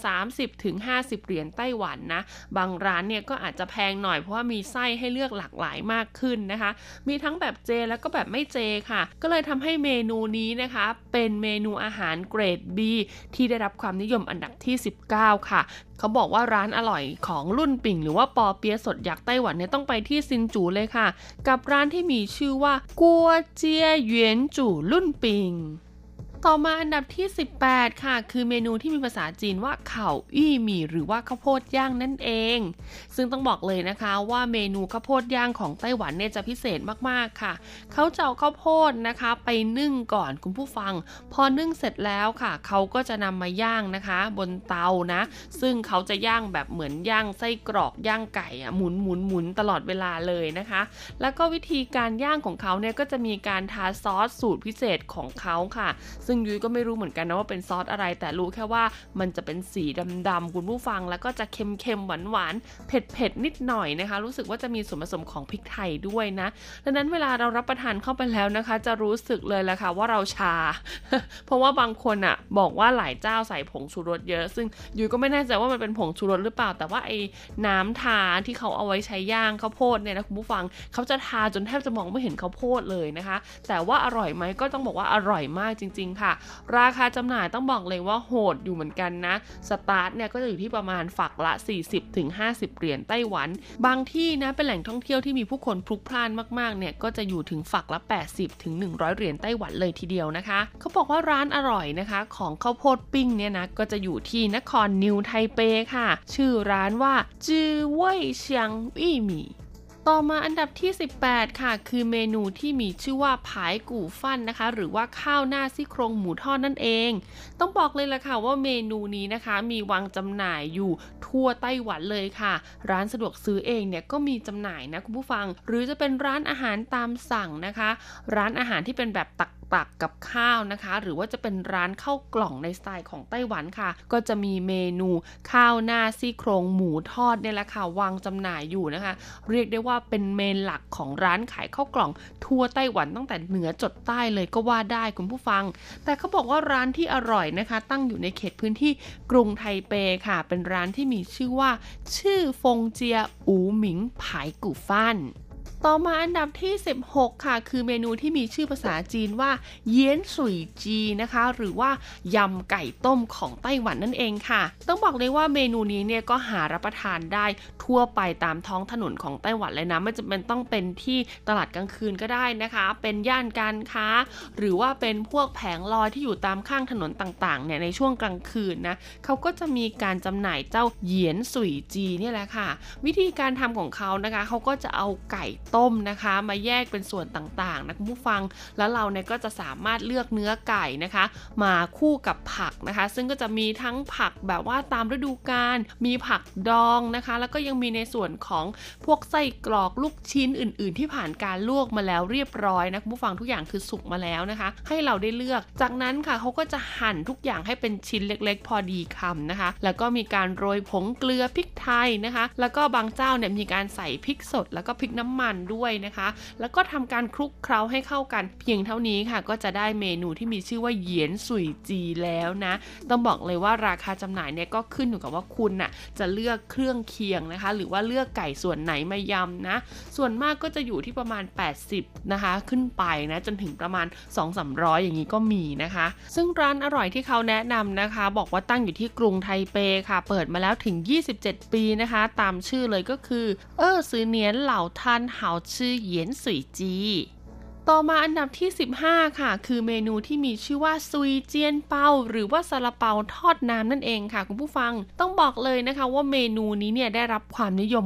30-50 เหรียญไต้หวันนะ บางร้านเนี่ยก็อาจจะแพงหน่อยเพราะว่ามีไส้ให้เลือกหลากหลายมากขึ้นนะคะ มีทั้งแบบเจแล้วก็แบบไม่เจค่ะ ก็เลยทำให้เมนูนี้นะคะ เป็นเมนูอาหารเกรด B ที่ได้รับความนิยมอันดับที่ 19 ค่ะ เขาบอกว่าร้านอร่อยของรุ่นปิ่ง หรือว่าปอเปี๊ยะสดยักษ์ไต้หวันเนี่ยต้องไปที่ซินจูเลยค่ะ กับร้านที่มีชื่อว่ากัวเจียเหวียนจูรุ่นปิง ต่อมาอันดับที่ 18 ค่ะ คือเมนูที่มีภาษาจีนว่าเข่าอี้หมี่หรือว่าข้าวโพดย่างนั่นเอง ซึ่งต้องบอกเลยนะคะว่าเมนูข้าวโพดย่างของไต้หวันเนี่ยจะพิเศษมากๆค่ะ เขาจะเอาข้าวโพดนะคะ ไปนึ่งก่อนคุณผู้ฟัง พอนึ่งเสร็จแล้วค่ะ เขาก็จะนำมาย่างนะคะ บนเตานะ ซึ่งเขาจะย่างแบบเหมือนย่างไส้กรอกย่างไก่อะหมุนหมุนหมุนตลอดเวลาเลยนะคะ แล้วก็วิธีการย่างของเขาเนี่ยก็จะมีการทาซอสสูตรพิเศษของเขาค่ะซึ่งึ่งยุ้ยก็ไม่รู้เหมือนกันนะว่าเป็นซอสอะไร แต่รู้แค่ว่ามันจะเป็นสีดำๆคุณผู้ฟัง แล้วก็จะเค็มๆหวานๆเผ็ดๆนิดหน่อยนะคะ รู้สึกว่าจะมีส่วนผสมของพริกไทยด้วยนะดังนั้นเวลาเรารับประทานเข้าไปแล้วนะคะ จะรู้สึกเลยแหละค่ะว่าเราชา เพราะว่าบางคนอะบอกว่าหลายเจ้าใส่ผงชูรสเยอะ ซึ่งยุ้ยก็ไม่แน่ใจว่ามันเป็นผงชูรสหรือเปล่า แต่ว่าไอ้น้ำทาที่เขาเอาไว้ใช้ย่างข้าวโพดเนี่ยนะคุณผู้ฟังเขาจะทาจนแทบจะมองไม่เห็นข้าวโพดเลยนะคะ แต่ว่าอร่อยไหมก็ต้องบอกว่าอร่อยมากจริง ๆค่ะ ราคาจำหน่ายต้องบอกเลยว่าโหดอยู่เหมือนกันนะ สตาร์ทเนี่ยก็จะอยู่ที่ประมาณฝักละ 40-50 เหรียญไต้หวัน บางที่นะเป็นแหล่งท่องเที่ยวที่มีผู้คนพลุกพล่านมากๆเนี่ยก็จะอยู่ถึงฝักละ 80-100 เหรียญไต้หวันเลยทีเดียวนะคะ เขาบอกว่าร้านอร่อยนะคะ ของข้าวโพดปิ้งเนี่ยนะก็จะอยู่ที่นครนิวไทเปค่ะ ชื่อร้านว่าจือเว่ยเชียงอี้หมี่ ต่อมาอันดับที่ 18 ค่ะ คือเมนูที่มีชื่อว่าผายกู่ฟั่นนะคะ หรือว่าข้าวหน้าซี่โครงหมูทอดนั่นเอง ต้องบอกเลยล่ะค่ะว่าเมนูนี้นะคะมีวางจำหน่ายอยู่ทั่วไต้หวันเลยค่ะ ร้านสะดวกซื้อเองเนี่ยก็มีจำหน่ายนะคุณผู้ฟัง หรือจะเป็นร้านอาหารตามสั่งนะคะ ร้านอาหารที่เป็นแบบตัก ตักกับข้าวนะคะ หรือว่าจะเป็นร้านข้าวกล่องในสไตล์ของไต้หวันค่ะ ก็จะมีเมนูข้าวหน้าซี่โครงหมูทอดเนี่ยแหละค่ะวางจำหน่ายอยู่นะคะ เรียกได้ว่าเป็นเมนหลักของร้านขายข้าวกล่อง ทั่วไต้หวันตั้งแต่เหนือจดใต้เลยก็ว่าได้คุณผู้ฟัง แต่เขาบอกว่าร้านที่อร่อยนะคะ ตั้งอยู่ในเขตพื้นที่กรุงไทเปค่ะ เป็นร้านที่มีชื่อว่า ชื่อฟงเจียอูหมิงผายกู่ฟั่น ต่อมาอันดับที่ 16 ค่ะ คือเมนูที่มีชื่อภาษาจีนว่าเยียนสุยจีนะคะ หรือว่ายำไก่ต้มของไต้หวันนั่นเองค่ะ ต้องบอกเลยว่าเมนูนี้เนี่ยก็หารับประทานได้ทั่วไปตามท้องถนนของไต้หวันเลยนะไม่จำเป็นต้องเป็นที่ตลาดกลางคืนก็ได้นะคะ เป็นย่านการค้า หรือว่าเป็นพวกแผงลอยที่อยู่ตามข้างถนนต่างๆเนี่ยในช่วงกลางคืนนะเขาก็จะมีการจำหน่ายเจ้าเยียนสุยจีเนี่ยแหละค่ะ วิธีการทำของเขานะคะเขาก็จะเอาไก่ต้มนะคะ มาแยกเป็นส่วนต่างๆนะคุณผู้ฟัง แล้วเราเนี่ยก็จะสามารถเลือกเนื้อไก่นะคะ มาคู่กับผักนะคะ ซึ่งก็จะมีทั้งผักแบบว่าตามฤดูกาลมีผักดองนะคะ แล้วก็ยังมีในส่วนของพวกไส้กรอกลูกชิ้นอื่น ๆ ที่ผ่านการลวกมาแล้วเรียบร้อยนะคุณผู้ฟังทุกอย่างคือสุกมาแล้วนะคะ ให้เราได้เลือก จากนั้นค่ะเขาก็จะหั่นทุกอย่างให้เป็นชิ้นเล็ก ๆ พอดีคำนะคะ แล้วก็มีการโรยผงเกลือพริกไทยนะคะ แล้วก็บางเจ้าเนี่ยมีการใส่พริกสดแล้วก็พริกน้ำมันด้วยนะคะ แล้วก็ทำการคลุกเคล้าให้เข้ากัน เพียงเท่านี้ค่ะ ก็จะได้เมนูที่มีชื่อว่าเหยียนสุยจีแล้วนะ ต้องบอกเลยว่าราคาจำหน่ายเนี่ยก็ขึ้นอยู่กับว่าคุณน่ะจะเลือกเครื่องเคียงนะคะ หรือว่าเลือกไก่ส่วนไหนมายำนะ ส่วนมากก็จะอยู่ที่ประมาณ 80 นะคะ ขึ้นไปนะจนถึงประมาณ 2-300 อย่างนี้ก็มีนะคะ ซึ่งร้านอร่อยที่เขาแนะนำนะคะ บอกว่าตั้งอยู่ที่กรุงไทเปค่ะ เปิดมาแล้วถึง 27 ปีนะคะ ตามชื่อเลยก็คือ เออซือเนียนเหล่าท่านเหาชื่อเหยียนสุยจี ต่อมาอันดับที่ 15 ค่ะ คือเมนูที่มีชื่อว่าซุยเจียนเปาหรือว่าซาลาเปาทอดน้ำนั่นเองค่ะคุณผู้ฟังต้องบอกเลยนะคะว่าเมนูนี้เนี่ยได้รับความนิยม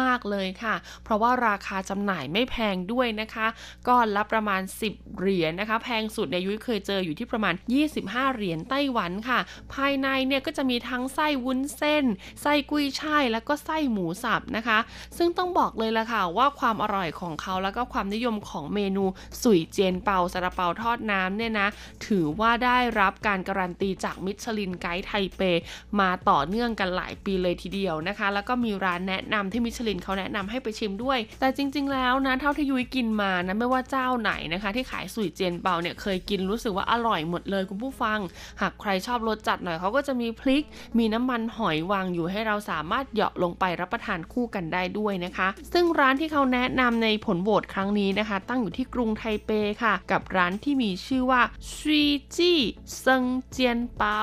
มากๆเลยค่ะ เพราะว่าราคาจำหน่ายไม่แพงด้วยนะคะก้อนละประมาณ 10 เหรียญนะคะ แพงสุดในยุ้ยเคยเจออยู่ที่ประมาณ 25 เหรียญไต้หวันค่ะ ภายในเนี่ยก็จะมีทั้งไส้วุ้นเส้น ไส้กุ้ยช่ายแล้วก็ไส้หมูสับนะคะ ซึ่งต้องบอกเลยละค่ะว่าความอร่อยของเขาแล้วก็ความนิยมของเมนูสุยเจนเปาซาลาเปาทอดน้ำเนี่ยนะ ถือว่าได้รับการการันตีจากมิชลินไกด์ไทเป มาต่อเนื่องกันหลายปีเลยทีเดียวนะคะ แล้วก็มีร้านแนะนำที่มิชลินเขาแนะนำให้ไปชิมด้วย แต่จริง ๆ แล้วนะเท่าที่ยุ้ยกินมานะไม่ว่าเจ้าไหนนะคะ ที่ขายสุยเจนเปาเนี่ยเคยกินรู้สึกว่าอร่อยหมดเลยคุณผู้ฟัง หากใครชอบรสจัดหน่อยเขาก็จะมีพริก มีน้ำมันหอยวางอยู่ให้เราสามารถเหยาะลงไปรับประทานคู่กันได้ด้วยนะคะ ซึ่งร้านที่เขาแนะนำในผลโหวตครั้งนี้นะคะ ตั้งอยู่ที่กรุงไทเปค่ะ กับร้านที่มีชื่อว่าซุยจี้เซิงเจียนเปา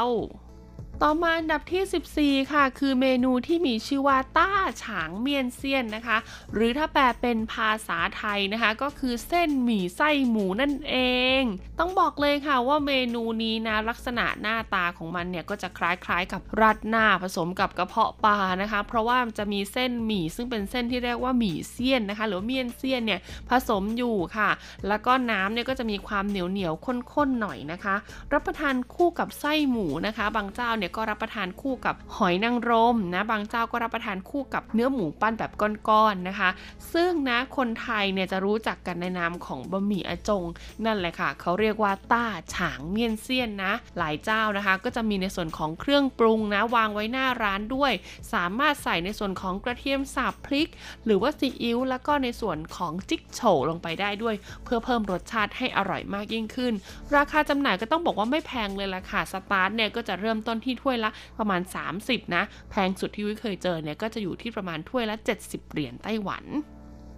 ต่อมาอันดับที่ 14 ค่ะ คือเมนูที่มีชื่อว่าต้าฉางเมียนเซียนนะคะ หรือถ้าแปลเป็นภาษาไทยนะคะ ก็คือเส้นหมี่ไส้หมูนั่นเอง ต้องบอกเลยค่ะว่าเมนูนี้นะลักษณะหน้าตาของมันเนี่ยก็จะคล้ายๆกับราดหน้าผสมกับกระเพาะปลานะคะ เพราะว่าจะมีเส้นหมี่ซึ่งเป็นเส้นที่เรียกว่าหมี่เซียนนะคะ หรือเมียนเซียนเนี่ยผสมอยู่ค่ะ แล้วก็น้ำเนี่ยก็จะมีความเหนียวเหนียวข้นๆหน่อยนะคะ รับประทานคู่กับไส้หมูนะคะ บางเจ้าเนี่ยก็รับประทานคู่กับหอยนางรมนะบางเจ้าก็รับประทานคู่กับเนื้อหมูปั้นแบบก้อนๆนะคะ ซึ่งนะคนไทยเนี่ยจะรู้จักกันในนามของบะหมี่อาจง นั่นแหละค่ะ เขาเรียกว่าต้าฉางเมียนเซียนนะ หลายเจ้านะคะ ก็จะมีในส่วนของเครื่องปรุงนะวางไว้หน้าร้านด้วย สามารถใส่ในส่วนของกระเทียมสับพริก หรือว่าซีอิ๊วแล้วก็ในส่วนของจิกโฉลงไปได้ด้วย เพื่อเพิ่มรสชาติให้อร่อยมากยิ่งขึ้น ราคาจำหน่ายก็ต้องบอกว่าไม่แพงเลยล่ะค่ะสตาร์ทเนี่ยก็จะเริ่มต้นที่ถ้วยละประมาณ 30 นะ แพงสุดที่วิเคยเจอเนี่ยก็จะอยู่ที่ประมาณถ้วยละ 70 เหรียญไต้หวัน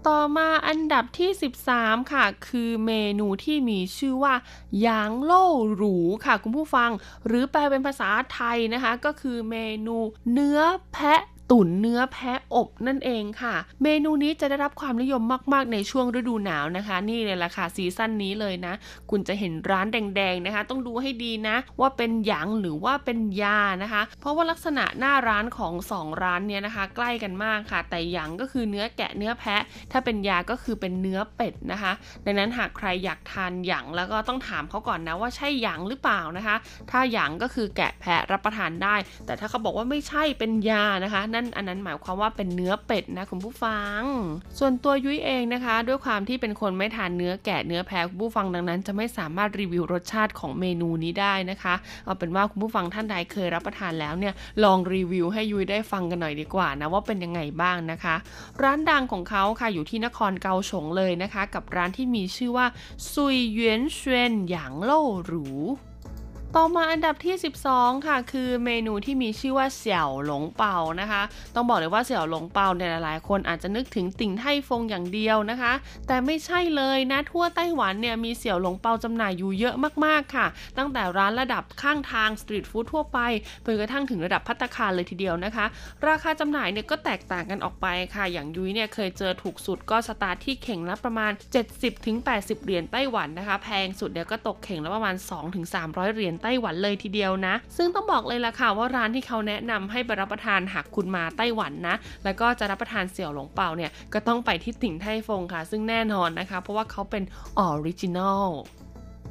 ต่อมาอันดับที่ 13 ค่ะ คือเมนูที่มีชื่อว่าหยางโล่หรูค่ะคุณผู้ฟัง หรือแปลเป็นภาษาไทยนะคะ ก็คือเมนูเนื้อแพะ ตุ๋นเนื้อแพะอบนั่นเองค่ะ เมนูนี้จะได้รับความนิยมมากๆ ในช่วงฤดูหนาวนะคะ นี่เลยล่ะค่ะซีซั่นนี้เลยนะ คุณจะเห็นร้านแดงๆนะคะ ต้องดูให้ดีนะ ว่าเป็นหยางหรือว่าเป็นยานะคะ เพราะว่าลักษณะหน้าร้านของ 2 ร้านเนี้ยนะคะ ใกล้กันมากค่ะ แต่หยางก็คือเนื้อแกะเนื้อแพะ ถ้าเป็นยาก็คือเป็นเนื้อเป็ดนะคะ ดังนั้นหากใครอยากทานหยางแล้วก็ต้องถามเขาก่อนนะว่าใช่หยางหรือเปล่านะคะ ถ้าหยางก็คือแกะแพะรับประทานได้ แต่ถ้าเขาบอกว่าไม่ใช่เป็นยานะคะนั่นอันนั้นหมายความว่าเป็นเนื้อเป็ดนะคุณผู้ฟัง ส่วนตัวยุ้ยเองนะคะ ด้วยความที่เป็นคนไม่ทานเนื้อแกะเนื้อแพะคุณผู้ฟังดังนั้น จะไม่สามารถรีวิวรสชาติของเมนูนี้ได้นะคะ เอาเป็นว่าคุณผู้ฟังท่านใดเคยรับประทานแล้วเนี่ยลองรีวิวให้ยุ้ยได้ฟังกันหน่อยดีกว่านะว่าเป็นยังไงบ้างนะคะ ร้านดังของเขาค่ะอยู่ที่นครเกาฉงเลยนะคะ กับร้านที่มีชื่อว่าซุยเวียนเชวนหยางโล่หรู ต่อมาอันดับที่ 12 ค่ะ คือเมนูที่มีชื่อว่าเสี่ยวหลงเปานะคะ ต้องบอกเลยว่าเสี่ยวหลงเปาเนี่ยหลายๆคนอาจจะนึกถึงติ่งไทฟงอย่างเดียวนะคะ แต่ไม่ใช่เลยนะทั่วไต้หวันเนี่ยมีเสี่ยวหลงเปาจำหน่ายอยู่เยอะมากๆค่ะ ตั้งแต่ร้านระดับข้างทางสตรีทฟู้ดทั่วไปไปกระทั่งถึงระดับพัตคารเลยทีเดียวนะคะ ราคาจำหน่ายเนี่ยก็แตกต่างกันออกไปค่ะ อย่างยุ้ยเนี่ยเคยเจอถูกสุดก็สตาร์ทที่เข่งละประมาณ 70-80 เหรียญไต้หวันนะคะ แพงสุดเนี่ยก็ตกเข่งละประมาณ 2-300 เหรียญไต้หวันเลยทีเดียวนะ ซึ่งต้องบอกเลยล่ะค่ะว่าร้านที่เขาแนะนำให้ไปรับประทานหากคุณมาไต้หวันนะ แล้วก็จะรับประทานเสี่ยวหลงเปาเนี่ยก็ต้องไปที่ติ่งไทฟงค่ะ ซึ่งแน่นอนนะคะ เพราะว่าเขาเป็น original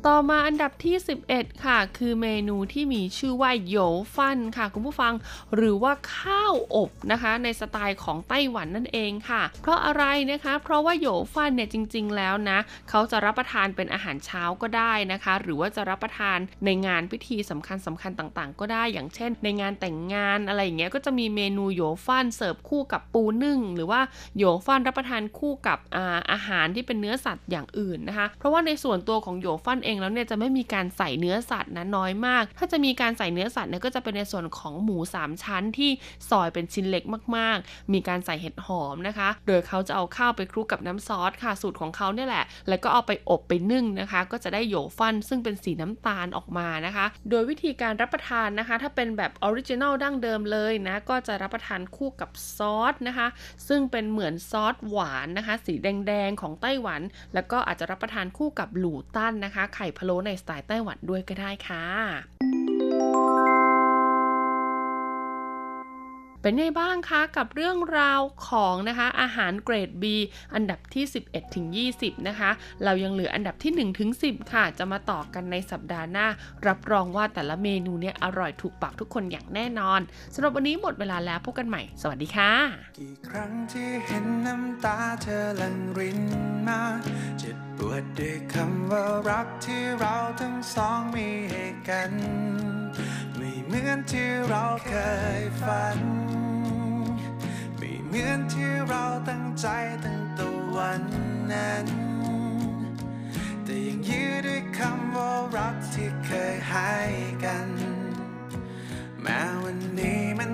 ต่อมาอันดับที่ 11 ค่ะ คือเมนูที่มีชื่อว่าโยฟันค่ะ คุณผู้ฟังหรือว่าข้าวอบนะคะ ในสไตล์ของไต้หวันนั่นเองค่ะ เพราะอะไรนะคะ เพราะว่าโยฟันเนี่ยจริง ๆ แล้วนะเขาจะรับประทานเป็นอาหารเช้าก็ได้นะคะ หรือว่าจะรับประทานในงานพิธีสำคัญสำคัญต่างๆ ก็ได้อย่างเช่น ในงานแต่งงานอะไรอย่างเงี้ยก็จะมีเมนูโยฟันเสิร์ฟคู่กับปูนึ่ง หรือว่าโยฟันรับประทานคู่กับอาอาหารที่เป็นเนื้อสัตว์อย่างอื่นนะคะ เพราะว่าในส่วนตัวของโยฟันเองแล้วเนี่ยจะไม่มีการใส่เนื้อสัตว์นะน้อยมาก ถ้าจะมีการใส่เนื้อสัตว์เนี่ยก็จะเป็นในส่วนของหมู 3 ชั้นที่ซอยเป็นชิ้นเล็กมากๆ มีการใส่เห็ดหอมนะคะ โดยเขาจะเอาข้าวไปคลุกกับน้ำซอสค่ะสูตรของเขาเนี่ยแหละ แล้วก็เอาไปอบไปนึ่งนะคะ ก็จะได้โยฟันซึ่งเป็นสีน้ำตาลออกมานะคะ โดยวิธีการรับประทานนะคะ ถ้าเป็นแบบ original ดั้งเดิมเลยนะก็จะรับประทานคู่กับซอสนะคะ ซึ่งเป็นเหมือนซอสหวานนะคะ สีแดงๆของไต้หวัน แล้วก็อาจจะรับประทานคู่กับหลูตั้นนะคะไข่พะโล้ในสไตล์ไต้หวันด้วยก็ได้ค่ะเป็นไงบ้างคะกับเรื่องราวของนะคะอาหารเกรด B อันดับที่ 11ถึง20 นะคะ เรายังเหลืออันดับที่1ถึง10 ค่ะ จะมาต่อกันในสัปดาห์หน้า รับรองว่าแต่ละเมนูเนี่ยอร่อยถูกปากทุกคนอย่างแน่นอนสำหรับวันนี้หมดเวลาแล้วพบกันใหม่ สวัสดีค่ะ กี่ครั้งที่เห็นน้ำตาเธอลังรินมาเจ็บวดด้วยคำว่ารักที่เราทั้งสองมีให้กัน ไม่เหมือนที่เราเคยฝัน ไม่เหมือนที่เราตั้งใจตั้งแต่วันนั้น แต่ยังยืดด้วยคำว่ารักที่เคยให้กัน แม้วันนี้มัน